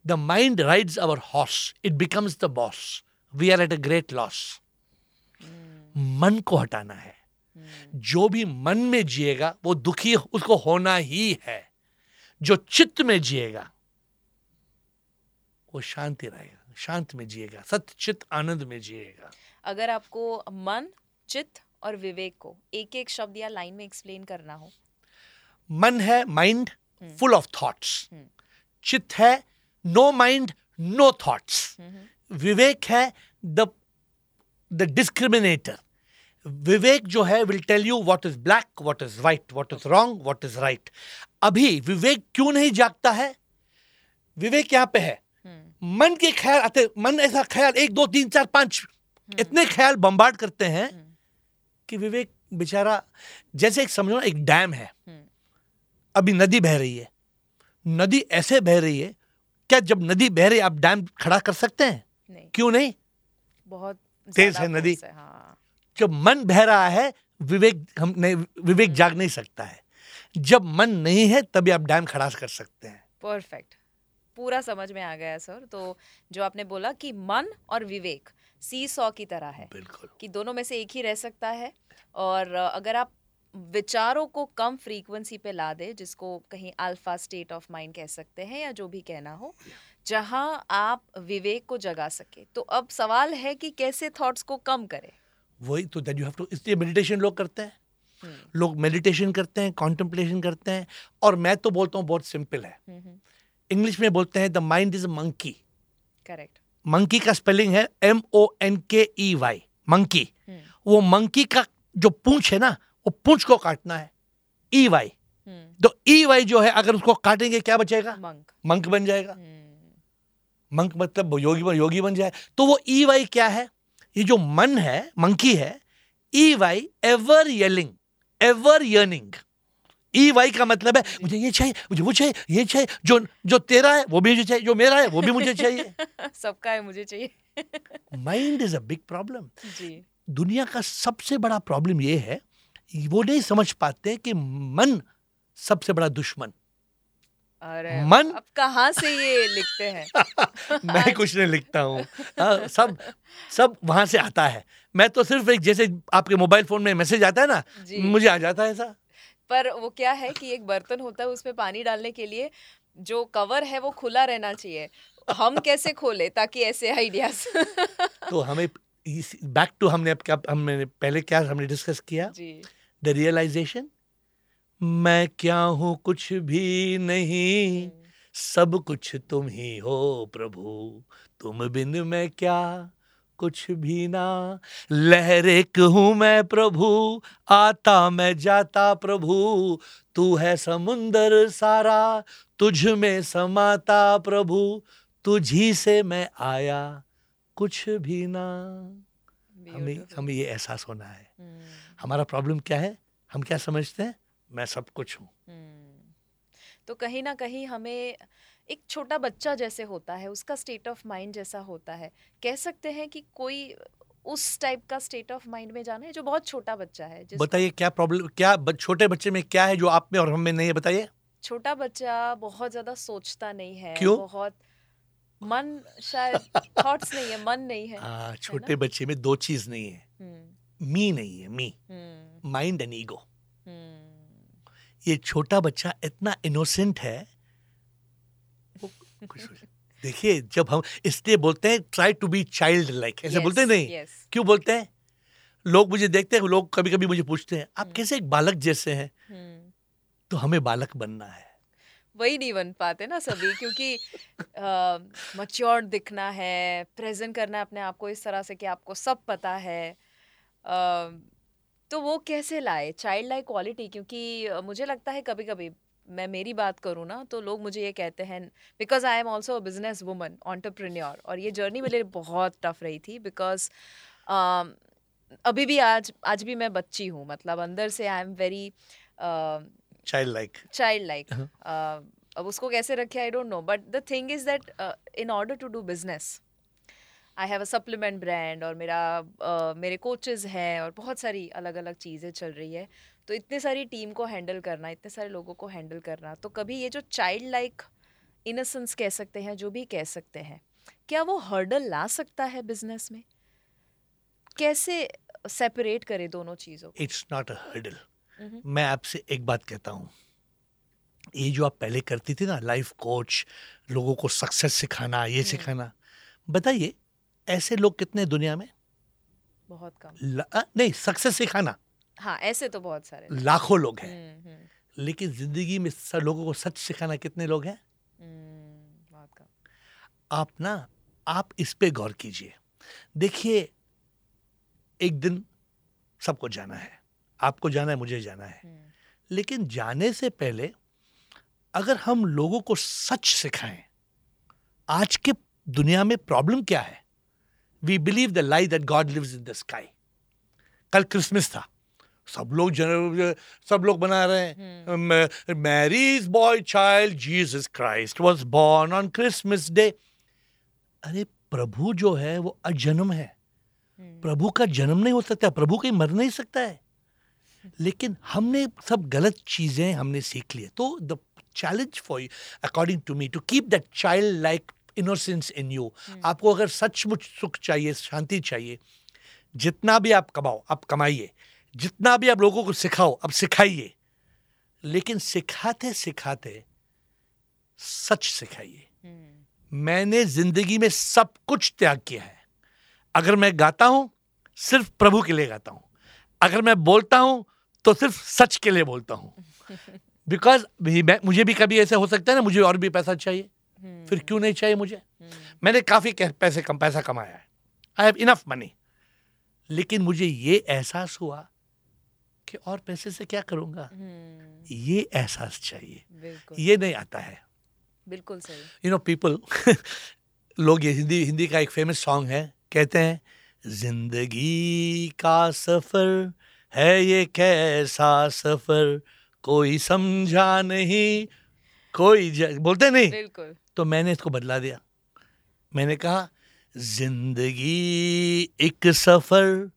The mind rides our horse it becomes the boss we are at a great
loss
मन को हटाना है।
हम्म,
जो भी मन में जिएगा वो दुखी उसको होना ही है। जो चित्त में जिएगा वो शांति रहेगा शांत में जिएगा सत्य चित्त आनंद में जिएगा।
अगर आपको मन चित्त और विवेक को एक एक शब्द या लाइन में एक्सप्लेन करना हो।
मन है माइंड। Full of thoughts. चित्त है नो माइंड नो थॉट्स विवेक है द द डिस्क्रिमिनेटर विवेक जो है will tell you what is black what is white what is wrong what is right अभी विवेक क्यों नहीं जागता है? विवेक यहाँ पे है। मन के ख्याल आते मन ऐसा ख्याल एक दो तीन चार पाँच इतने ख्याल बम्बार्ड करते हैं
हम्म,
कि विवेक बेचारा जैसे एक समझो एक डैम है।
हम्म,
अभी नदी बह रही है। नदी ऐसे बह रही है क्या जब नदी बह रही है आप डैम खड़ा कर सकते हैं?
नहीं।
क्यों नहीं?
बहुत
तेज है नदी।
है, हाँ।
जब मन बह रहा है विवेक हम नहीं विवेक जाग नहीं सकता है। जब मन नहीं है तभी आप डैम खड़ा कर सकते हैं।
परफेक्ट पूरा समझ में आ गया सर। तो जो आपने बोला कि मन और विवेक सी सौ की तरह है कि दोनों में से एक ही रह सकता है और अगर आप विचारों को कम फ्रीक्वेंसी पे ला दे जिसको कहीं अल्फ़ा स्टेट ऑफ़ माइंड कह सकते हैं या जो भी कहना हो जहाँ आप विवेक को जगा सके। तो अब सवाल है कि कैसे थॉट्स को कम करें?
वही तो दैट यू हैव टू इसलिए मेडिटेशन लोग करते हैं। हम्म। लोग मेडिटेशन करते हैं कॉन्टेम्पलेशन करते हैं और मैं तो बोलता हूँ बहुत सिंपल है। इंग्लिश में बोलते हैं the mind is monkey
correct
monkey का स्पेलिंग है M O N K E Y monkey वो मंकी का जो पूंछ है ना वो पूंछ को काटना है ई वाई तो ई वाई जो है अगर उसको काटेंगे क्या बचेगा? मंक मंक बन जाएगा। मंक मतलब योगी योगी बन जाए. तो वो ई वाई क्या है? ये जो मन है मंकी है E Y ever yelling ever yearning E Y का मतलब है मुझे ये चाहिए मुझे वो चाहिए ये चाहिए जो जो तेरा है वो भी मुझे चाहिए जो मेरा है वो भी मुझे चाहिए।
सबका है मुझे चाहिए।
Mind is a big problem दुनिया का सबसे बड़ा प्रॉब्लम ये है वो नहीं समझ पाते कि मन सबसे बड़ा दुश्मन।
अरे मन? अब कहाँ से ये लिखते हैं?
मैं कुछ नहीं लिखता हूँ। हाँ, सब सब वहाँ से आता है। मैं तो सिर्फ़ एक जैसे आपके मोबाइल फ़ोन में मैसेज आता है ना मुझे आ जाता है ऐसा।
पर वो क्या है कि एक बर्तन होता है उसमें पानी डालने के लिए जो कवर है वो खुला रहना चाहिए। हम कैसे खोले ताकि ऐसे आइडियाज़
तो हमें बैक टू हमने अब क्या हमने पहले क्या हमने डिस्कस किया? द रियलाइजेशन मैं क्या हूँ कुछ भी नहीं। हम्म। सब कुछ तुम ही हो प्रभु। तुम बिन मैं क्या? कुछ भी ना। लहर एक हूँ मैं प्रभु आता मैं जाता प्रभु। तू है समुंदर सारा तुझ में समाता प्रभु। तुझी से मैं आया कुछ भी ना। हमें हमें ये एहसास होना है। hmm. हमारा प्रॉब्लम क्या है? हम क्या समझते हैं? मैं सब कुछ हूँ। hmm.
तो कहीं ना कहीं हमें एक छोटा बच्चा जैसे होता है उसका स्टेट ऑफ़ माइंड जैसा होता है। कह सकते हैं कि कोई उस टाइप का स्टेट ऑफ़ माइंड में जाना है जो बहुत छोटा बच्चा है
बताइए क्या प्रॉब्लम क्या छोटे बच्चे में क्या है जो आप में और हम में नहीं है बताइए।
छोटा बच्चा बहुत ज़्यादा सोचता नहीं है
क्यों?
बहुत मन शायद थॉट्स नहीं है मन नहीं है
आ, हाँ, छोटे है बच्चे में दो चीज़ नहीं है। हम्म। मी नहीं है मी। माइंड एंड ईगो ये छोटा बच्चा इतना इनोसेंट है देखिए जब हम इसलिए बोलते हैं try to be child like ऐसे yes, बोलते हैं नहीं? yes. क्यों बोलते हैं? लोग मुझे देखते हैं लोग कभी कभी मुझे पूछते हैं आप hmm. कैसे एक बालक जैसे हैं? hmm. तो हमें बालक बनना है।
वही नहीं बन पाते ना सभी क्योंकि मच्योर दिखना है प्रेजेंट करना है अपने आप को इस तरह से कि आपको सब पता है। आ, तो वो कैसे लाए? चाइल्ड लाइक क्वालिटी क्योंकि मुझे लगता है कभी कभी मैं मेरी बात करूँ ना तो लोग मुझे ये कहते हैं because I am also businesswoman entrepreneur और ये जर्नी मेरे लिए बहुत टफ रही थी बिकॉज़ uh, अभी भी आज आज भी मैं बच्ची हूँ मतलब अंदर से I
am very
childlike childlike अब उसको कैसे रखे I don't know but the thing is that in order to do business I have a supplement brand और मेरा uh, मेरे कोचेज हैं और बहुत सारी अलग अलग चीज़ें चल रही है। तो इतने सारी टीम को हैंडल करना इतने सारे लोगों को हैंडल करना तो कभी ये जो चाइल्ड लाइक इनोसेंस कह सकते हैं जो भी कह सकते हैं क्या वो हर्डल ला सकता है बिज़नेस में? कैसे सेपरेट करे दोनों चीज़ों
इट्स नॉट अ हर्डल मैं आपसे एक बात कहता हूँ। ये जो आप पहले करती थी ना लाइफ कोच लोगों को सक्सेस सिखाना ये हम्म। सिखाना बताइए ऐसे लोग कितने दुनिया में?
बहुत कम।
नहीं सक्सेस सिखाना।
हाँ ऐसे तो बहुत सारे
लाखों लोग हैं। हम्म, हम्म। लेकिन ज़िंदगी में सब लोगों को सच सिखाना कितने लोग हैं? हम्म, बहुत कम। आप ना आप इस पे गौर कीजिए। देखिए एक दिन सबको जाना है। आपको जाना है मुझे जाना है। लेकिन जाने से पहले अगर हम लोगों को सच सिखाएँ आज के दुनिया में प्रॉब्लम क्या है? We believe the lie that God lives in the sky कल क्रिसमस था। सब लोग जन सब लोग बना रहे हैं। Mary's boy child Jesus Christ was born on Christmas day अरे प्रभु जो है वो अजन्म है। हम्म। प्रभु का जन्म नहीं हो सकता प्रभु कहीं मर नहीं सकता है। लेकिन हमने सब गलत चीज़ें हमने सीख लिए तो the challenge for you according to me to keep keep that childlike innocence in you. आपको अगर सचमुच सुख चाहिए शांति चाहिए जितना भी आप कमाओ आप कमाइए। जितना भी आप लोगों को सिखाओ अब सिखाइए। लेकिन सिखाते सिखाते सच सिखाइए। मैंने ज़िंदगी में सब कुछ त्याग किया है। अगर मैं गाता हूँ सिर्फ़ प्रभु के लिए गाता हूँ। अगर मैं बोलता हूँ तो सिर्फ़ सच के लिए बोलता हूँ। बिकॉज़ मुझे भी कभी ऐसे हो सकता है ना मुझे और भी पैसा चाहिए। फिर क्यों नहीं चाहिए मुझे? मैंने काफ़ी पैसे कम पैसा कमाया है। आई हैव इनफ मनी लेकिन मुझे ये एहसास हुआ कि और पैसे से क्या करूँगा? ये एहसास चाहिए। ये नहीं आता है।
बिल्कुल सही।
यू नो पीपल लोग ये हिंदी हिंदी का एक फ़ेमस सॉन्ग है। कहते हैं ज़िंदगी का सफ़र है ये कैसा सफ़र? कोई समझा नहीं कोई बोलते नहीं?
बिल्कुल।
तो मैंने इसको बदला दिया। मैंने कहा ज़िंदगी एक सफ़र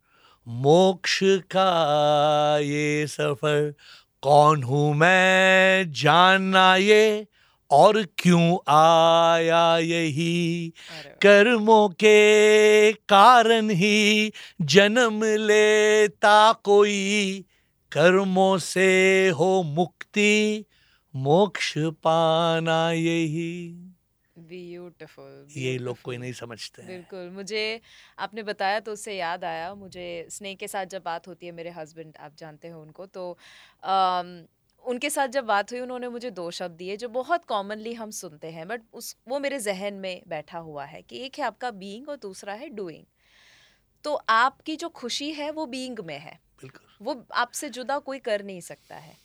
मोक्ष का ये सफ़र। कौन हूँ मैं जानना ये? और क्यों आया यही? कर्मों के कारण ही जन्म लेता कोई। कर्मों से हो मुक्ति मोक्ष पाना यही।
ब्यूटिफुल
ये लोग कोई नहीं समझते
बिल्कुल मुझे आपने बताया तो उससे याद आया मुझे स्नेह के साथ जब बात होती है मेरे हस्बैंड आप जानते हो उनको तो आ, उनके साथ जब बात हुई उन्होंने मुझे दो शब्द दिए जो बहुत कॉमनली हम सुनते हैं बट उस वो मेरे जहन में बैठा हुआ है कि एक है आपका बीइंग और दूसरा है डूइंग तो आपकी जो खुशी है वो बीइंग में है। वो आपसे जुदा कोई कर नहीं सकता है।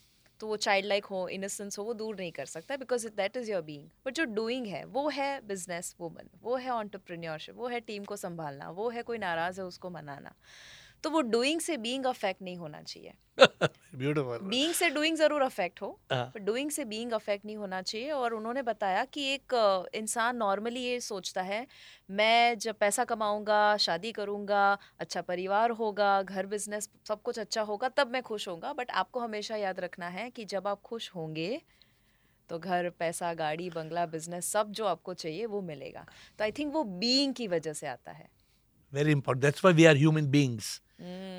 तो वो चाइल्ड लाइक हो इनोसेंस हो, वो दूर नहीं कर सकता because that is your being but जो डूइंग है, वो है बिज़नेस वूमन वो है ऑन्टरप्रीनियोरशिप वो है टीम को संभालना, वो है कोई नाराज़ है उसको मनाना। तो वो डूइंग से बीइंग अफेक्ट नहीं होना चाहिए।
ब्यूटीफुल
बीइंग से डूइंग ज़रूर अफेक्ट हो डूइंग से बीइंग अफेक्ट नहीं होना चाहिए और उन्होंने बताया कि एक इंसान नॉर्मली ये सोचता है मैं जब पैसा कमाऊँगा शादी करूँगा अच्छा परिवार होगा घर बिज़नेस सब कुछ अच्छा होगा तब मैं खुश होऊँगा बट आपको हमेशा याद रखना है कि जब आप खुश होंगे तो घर पैसा गाड़ी बंगला बिज़नेस सब जो आपको चाहिए वो मिलेगा। तो आई थिंक वो बीइंग की वजह से आता है।
Very important that's why we are human beings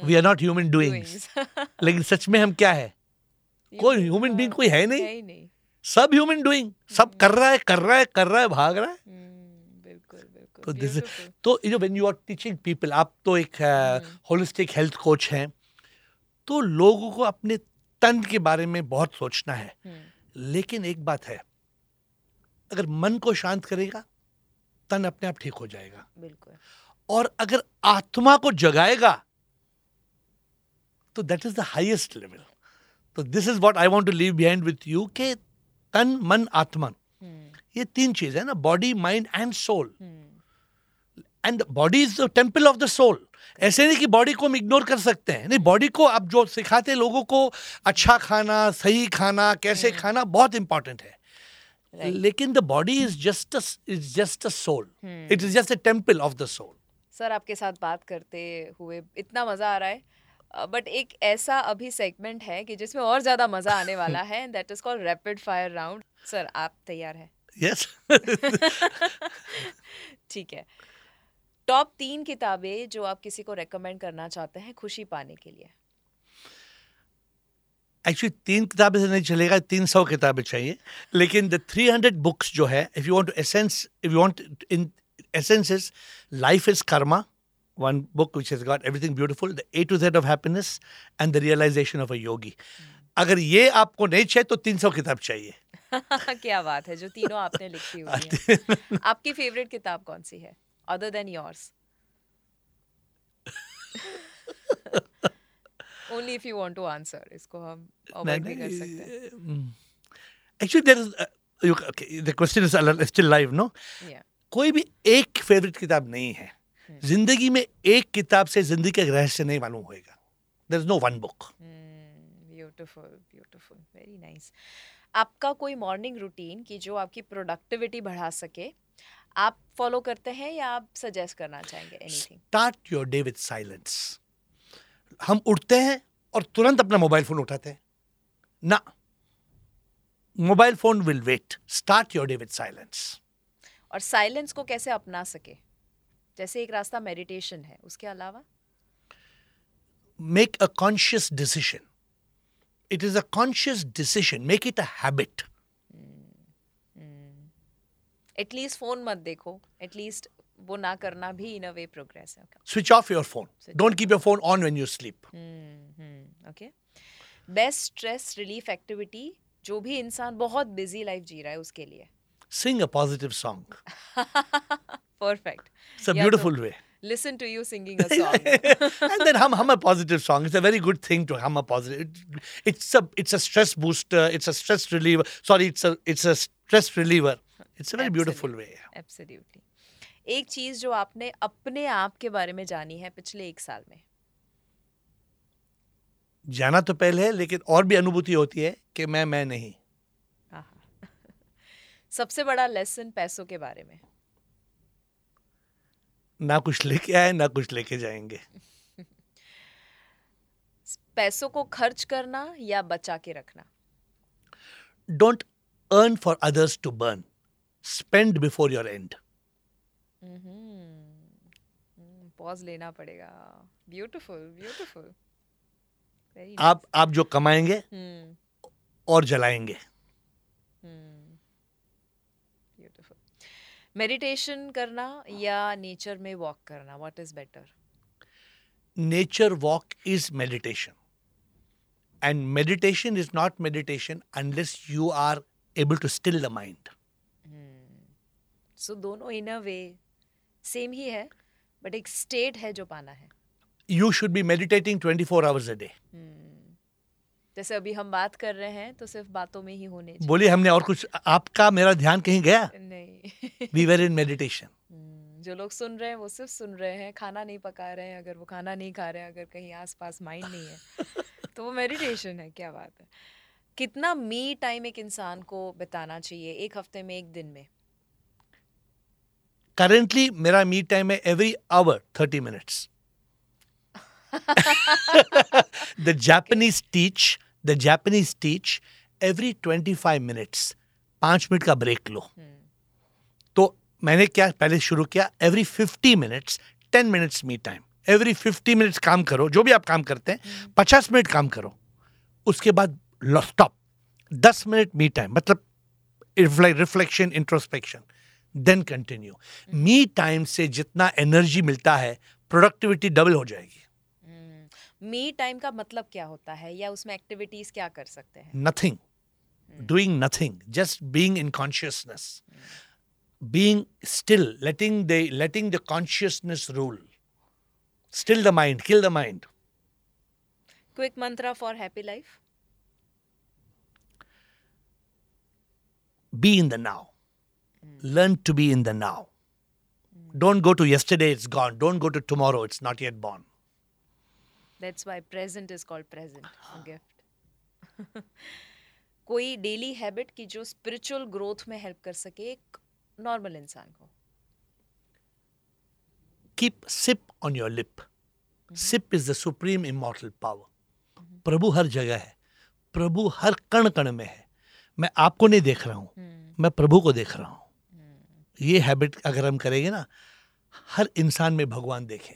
we are not human doings लेकिन सच में हम क्या है? कोई ह्यूमन बीइंग कोई है नहीं। सब ह्यूमन डूइंग सब hmm. कर रहा है कर रहा है कर रहा है भाग रहा है।
hmm,
तो दिस तो you know when you are teaching people आप तो एक होलिस्टिक हेल्थ कोच हैं। तो लोगों को अपने तन के बारे में बहुत सोचना है। hmm. लेकिन एक बात है अगर मन को शांत करेगा तन अपने आप ठीक हो जाएगा।
बिल्कुल।
और अगर आत्मा को जगाएगा तो that is the highest level तो this is what I want to leave behind with you के तन मन आत्मा। ये तीन चीज़ है ना body mind and soul and body is the temple of the soul ऐसे नहीं कि बॉडी को हम इग्नोर कर सकते हैं। नहीं बॉडी को आप जो सिखाते लोगों को अच्छा खाना सही खाना कैसे hmm. खाना बहुत इंपॉर्टेंट है। Right. लेकिन the body is just is just a soul it is just a temple of the soul
sir आपके साथ बात करते हुए इतना मज़ा आ रहा है। बट एक ऐसा अभी सेगमेंट है कि जिसमें और ज़्यादा मज़ा आने वाला है that is called rapid fire round sir आप तैयार हैं?
यस
ठीक है. टॉप तीन किताबें जो आप किसी को रेकमेंड करना चाहते हैं खुशी पाने के लिए.
एक्चुअली तीन किताबें से नहीं चलेगा तीन सौ किताबें चाहिए. लेकिन द थ्री हंड्रेड बुक्स जो है if you want to essence if you want in essence is life is karma one book which has got everything beautiful, the A to Z of happiness and the realization of a yogi. अगर ये आपको नहीं चाहिए तो 300 किताब चाहिए।
क्या बात है जो तीनों आपने लिखी हुई है। आपकी फेवरेट किताब कौन सी है? Other than yours only if you want to answer इसको हम अवॉइड भी कर सकते हैं।
Actually there is okay the question is still live no कोई भी एक फेवरेट किताब नहीं है। ज़िंदगी में एक किताब से ज़िंदगी का रहस्य नहीं मालूम होएगा। There is no one book
beautiful beautiful very nice आपका कोई मॉर्निंग रूटीन की जो आपकी प्रोडक्टिविटी बढ़ा सके आप फॉलो करते हैं या आप सजेस्ट करना चाहेंगे anything
start your day with silence हम उठते हैं और तुरंत अपना मोबाइल फ़ोन उठाते हैं। ना। Mobile phone will wait Start your day with silence.
और साइलेंस को कैसे अपना सके? जैसे एक रास्ता मेडिटेशन है उसके अलावा?
Make a conscious decision it is a conscious decision make it a habit
at least phone मत देखो. एटलीस्ट वो ना करना भी इन अ वे प्रोग्रेस है
switch off your phone don't keep your phone on when you sleep
okay best stress relief activity जो भी इंसान बहुत बिज़ी लाइफ जी रहा है उसके लिए.
Sing a positive song.
Perfect
It's a yeah, beautiful so way.
Listen to you singing a song
and then hum hum a positive song. It's a very good thing to hum a positive. It, it's a it's a stress booster. It's a stress reliever. Sorry, it's a it's a stress reliever. It's a very Absolutely. beautiful way.
Absolutely एक चीज़ जो आपने अपने आप के बारे में जानी है पिछले एक साल में
जाना तो पहले है लेकिन और भी अनुभूति होती है कि मैं मैं नहीं।
सबसे बड़ा लेसन पैसों के बारे में?
ना कुछ लेके आए ना कुछ लेके जाएँगे।
पैसों को खर्च करना या बचा के रखना?
Don't earn for others to burn spend before your end
pause लेना पड़ेगा। ब्यूटीफुल ब्यूटीफुल वेरी
आप आप जो कमाएँगे
हम्म
और जलाएँगे।
ब्यूटीफुल मेडिटेशन करना या नेचर में वॉक करना what is better
nature walk is meditation. And meditation is not meditation unless you are able to still the mind.
Hmm. So दोनों इन अ वे सेम ही है बट एक state है जो पाना है।
You should be meditating twenty four hours a day
जैसे अभी हम बात कर रहे हैं तो सिर्फ़ बातों में ही होने चाहिए।
बोलिए हमने और कुछ आपका मेरा ध्यान कहीं गया?
नहीं।
In meditation.
हम्म, जो लोग सुन रहे हैं वो सिर्फ़ सुन रहे हैं खाना नहीं पका रहे हैं अगर वो खाना नहीं खा रहे हैं अगर कहीं आसपास माइंड नहीं है तो वो मेडिटेशन है क्या बात है। कितना मी टाइम एक इंसान को बिताना चाहिए एक हफ़्ते में एक दिन में?
करेंटली मेरा मी टाइम है every hour 30 minutes. the japanese teach the japanese teach every 25 minutes. पाँच मिनट का ब्रेक लो। तो मैंने क्या पहले शुरू किया every 50 minutes ten minutes me time every 50 minutes काम करो जो भी आप काम करते हैं 50 मिनट काम करो। उसके बाद स्टॉप 10 मिनट मी टाइम मतलब reflection introspection then continue me time से जितना एनर्जी मिलता है प्रोडक्टिविटी डबल हो जाएगी।
मी टाइम का मतलब क्या होता है? या उसमें एक्टिविटीज़ क्या कर सकते हैं?
Nothing doing nothing just being in consciousness being still letting the letting the consciousness rule still the mind kill the mind
quick mantra for happy life
be in the now learn to be in the now don't go to yesterday it's gone don't go to tomorrow it's not yet born
that's why present is called present gift कोई daily habit की जो spiritual growth में help कर सके एक normal इंसान को
keep sip on your lip. Sip is the supreme immortal power. प्रभु हर जगह है। प्रभु हर कण कण में है। मैं आपको नहीं देख रहा हूँ। मैं प्रभु को देख रहा हूँ। ये हैबिट अगर हम करेंगे ना हर इंसान में भगवान देखें।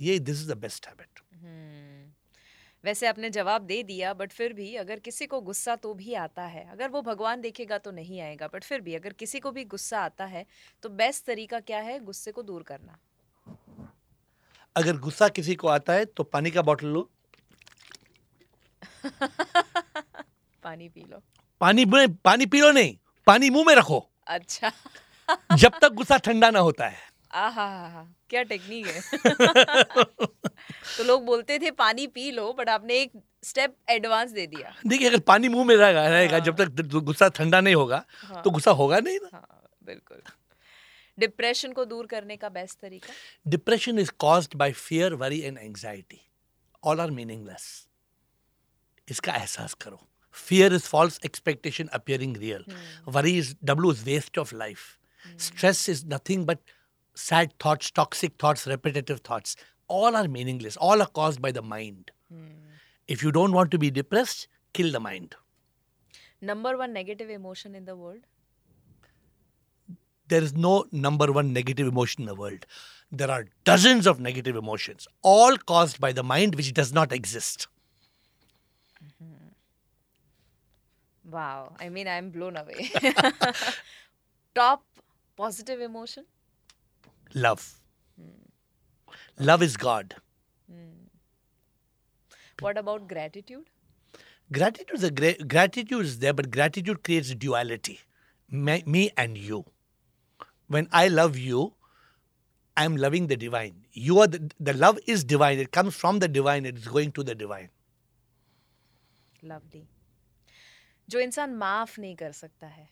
ये this is the best habit
वैसे आपने जवाब दे दिया बट फिर भी अगर किसी को गुस्सा तो भी आता है। अगर वो भगवान देखेगा तो नहीं आएगा बट फिर भी अगर किसी को भी गुस्सा आता है तो बेस्ट तरीका क्या है गुस्से को दूर करना?
अगर गुस्सा किसी को आता है तो पानी का बॉटल लो।
पानी पी लो।
पानी पानी पी लो नहीं पानी मुँह में रखो।
अच्छा।
जब तक गुस्सा ठंडा ना होता है।
आहा क्या टेक्निक है? तो लोग बोलते थे पानी पी लो बट आपने एक स्टेप एडवांस दे दिया.
देखिए अगर पानी मुँह में रहेगा रहेगा हाँ। जब तक गुस्सा ठंडा नहीं होगा हाँ। तो गुस्सा होगा नहीं ना।
हाँ, बिल्कुल। डिप्रेशन को दूर करने का बेस्ट तरीका?
Depression is caused by fear worry and anxiety all are meaningless इसका एहसास करो। Fear is false expectation appearing real worry is W is waste of life stress is nothing but sad thoughts, toxic thoughts, repetitive thoughts. All are meaningless. All are caused by the mind. Hmm. If you don't want to be depressed, kill the mind.
Number one negative emotion in the world?
There is no number one negative emotion in the world. There are dozens of negative emotions, all caused by the mind which does not exist. Hmm.
Wow. I mean, I'm blown away. Top positive emotion?
Love. Love is God.
What about gratitude?
Gratitude is, a gra- gratitude is there, but gratitude creates duality. Me, me and you. When I love you, I'm loving the divine. You are the, the love is divine. It comes from the divine. It is going to the divine.
Lovely जो इंसान माफ नहीं कर सकता है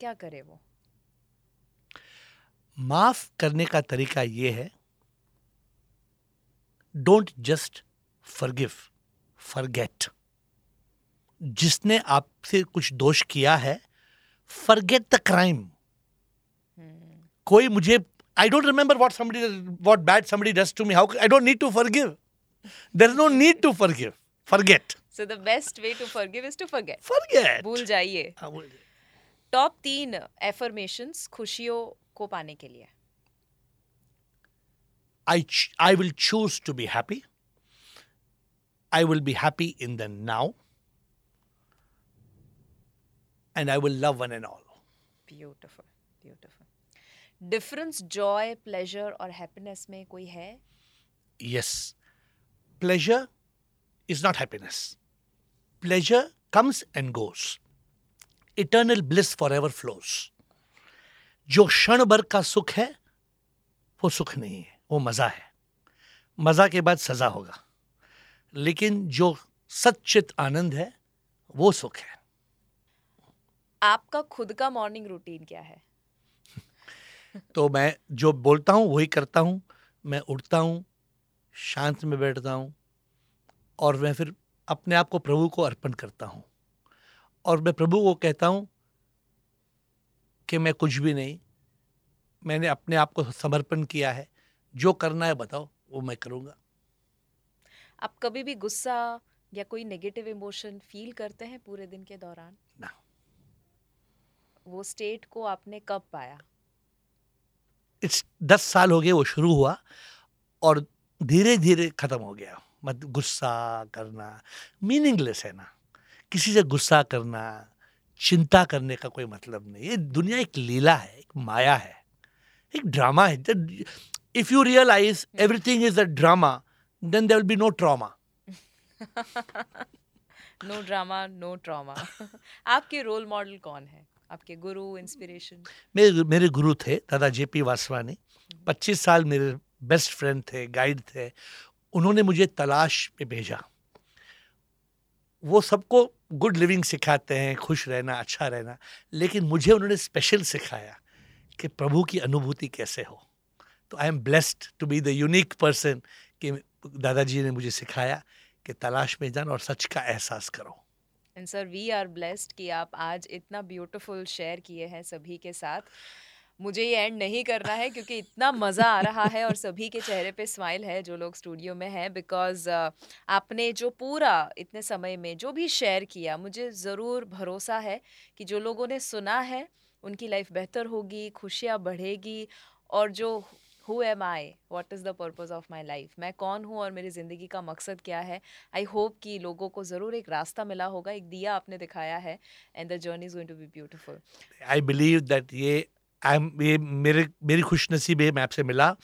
क्या करे वो
माफ़ करने का तरीका ये है डोंट जस्ट फॉरगिव फॉरगेट जिसने आपसे कुछ दोष किया है फॉरगेट द क्राइम कोई मुझे I don't remember what somebody what bad somebody does to me how I don't need to forgive there is no need to forgive forget
so the best way to forgive is to forget
forget
भूल जाइए। Top तीन affirmations खुशियों को पाने के लिए?
I I will choose to be happy I will be happy in the now and I will love one and all
beautiful beautiful difference joy pleasure और happiness में कोई है?
Yes pleasure is not happiness pleasure comes and goes eternal bliss for ever flows जो क्षण भर का सुख है वो सुख नहीं है वो मज़ा है। मज़ा के बाद सजा होगा। लेकिन जो सचित आनंद है वो सुख है।
आपका खुद का मॉर्निंग रूटीन क्या है?
तो मैं जो बोलता हूँ वही करता हूँ। मैं उठता हूँ शांत में बैठता हूँ और मैं फिर अपने आप को प्रभु को अर्पण करता हूँ। और मैं प्रभु को कहता हूँ कि मैं कुछ भी नहीं। मैंने अपने आप को समर्पण किया है। जो करना है बताओ वो मैं करूँगा।
आप कभी भी गुस्सा या कोई नेगेटिव इमोशन फील करते हैं पूरे दिन के दौरान?
ना।
वो स्टेट को आपने कब पाया?
इट्स दस साल हो गए वो शुरू हुआ और धीरे धीरे खत्म हो गया। मत गुस्सा करना। मीनिंगलेस है ना। किसी से गुस्सा करना चिंता करने का कोई मतलब नहीं ये दुनिया एक लीला है एक माया है एक ड्रामा है। If you realize everything is a drama then there will be no trauma
no drama no trauma आपके रोल मॉडल कौन है? आपके गुरु इंस्पिरेशन
मेरे मेरे गुरु थे दादा जे पी वासवानी। पच्चीस साल मेरे बेस्ट फ्रेंड थे गाइड थे। उन्होंने मुझे तलाश पे भेजा। वो सबको गुड लिविंग सिखाते हैं, खुश रहना अच्छा रहना। लेकिन मुझे उन्होंने स्पेशल सिखाया कि प्रभु की अनुभूति कैसे हो। तो I am blessed to be the unique person कि दादाजी ने मुझे सिखाया कि तलाश में जाना और सच का एहसास करो।
And sir we are blessed कि आप आज इतना ब्यूटीफुल शेयर किए हैं सभी के साथ। मुझे ये एंड नहीं करना है क्योंकि इतना मज़ा आ रहा है और सभी के चेहरे पे स्माइल है जो लोग स्टूडियो में हैं बिकॉज़ आपने जो पूरा इतने समय में जो भी शेयर किया, मुझे ज़रूर भरोसा है कि जो लोगों ने सुना है, उनकी लाइफ बेहतर होगी, खुशियाँ बढ़ेगी और जो who am I what is the purpose of my life मैं कौन हूँ और मेरी ज़िंदगी का मकसद क्या है? आई होप कि लोगों को ज़रूर एक रास्ता मिला होगा, एक दिया आपने दिखाया है and the journey is going to be beautiful
I believe that ये आई एम ये मेरे, मेरी खुशनसीब है मैं आपसे मिला।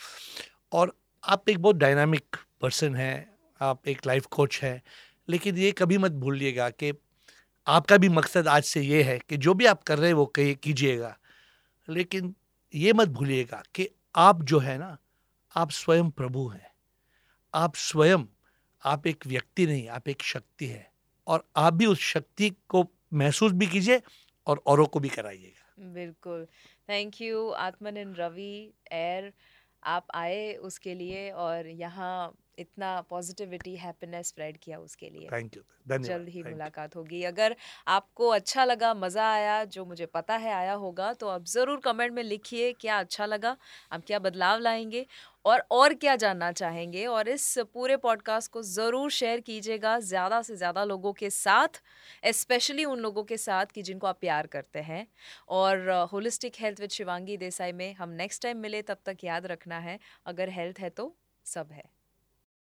और आप एक बहुत डायनामिक पर्सन हैं, आप एक लाइफ कोच हैं, लेकिन ये कभी मत भूलिएगा कि आपका भी मकसद आज से ये है कि जो भी आप कर रहे हैं वो कीजिएगा। लेकिन ये मत भूलिएगा कि आप जो है ना, आप स्वयं प्रभु हैं। आप स्वयं, आप एक व्यक्ति नहीं, आप एक शक्ति है। और आप भी उस शक्ति को महसूस भी कीजिए और औरों को भी कराइएगा।
बिल्कुल। Thank you Atman in Ravi air आप आए उसके लिए और यहाँ इतना पॉजिटिविटी हैप्पीनेस स्प्रेड किया उसके लिए।
थैंक यू धन्यवाद.
जल्द ही मुलाकात होगी। अगर आपको अच्छा लगा मज़ा आया जो मुझे पता है आया होगा तो आप ज़रूर कमेंट में लिखिए क्या अच्छा लगा आप क्या बदलाव लाएँगे और और क्या जानना चाहेंगे। और इस पूरे पॉडकास्ट को ज़रूर शेयर कीजिएगा ज़्यादा से ज़्यादा लोगों के साथ स्पेशली उन लोगों के साथ कि जिनको आप प्यार करते हैं। और holistic health with Shivangi Desai में हम नेक्स्ट टाइम मिले तब तक याद रखना है। अगर हेल्थ है तो सब है।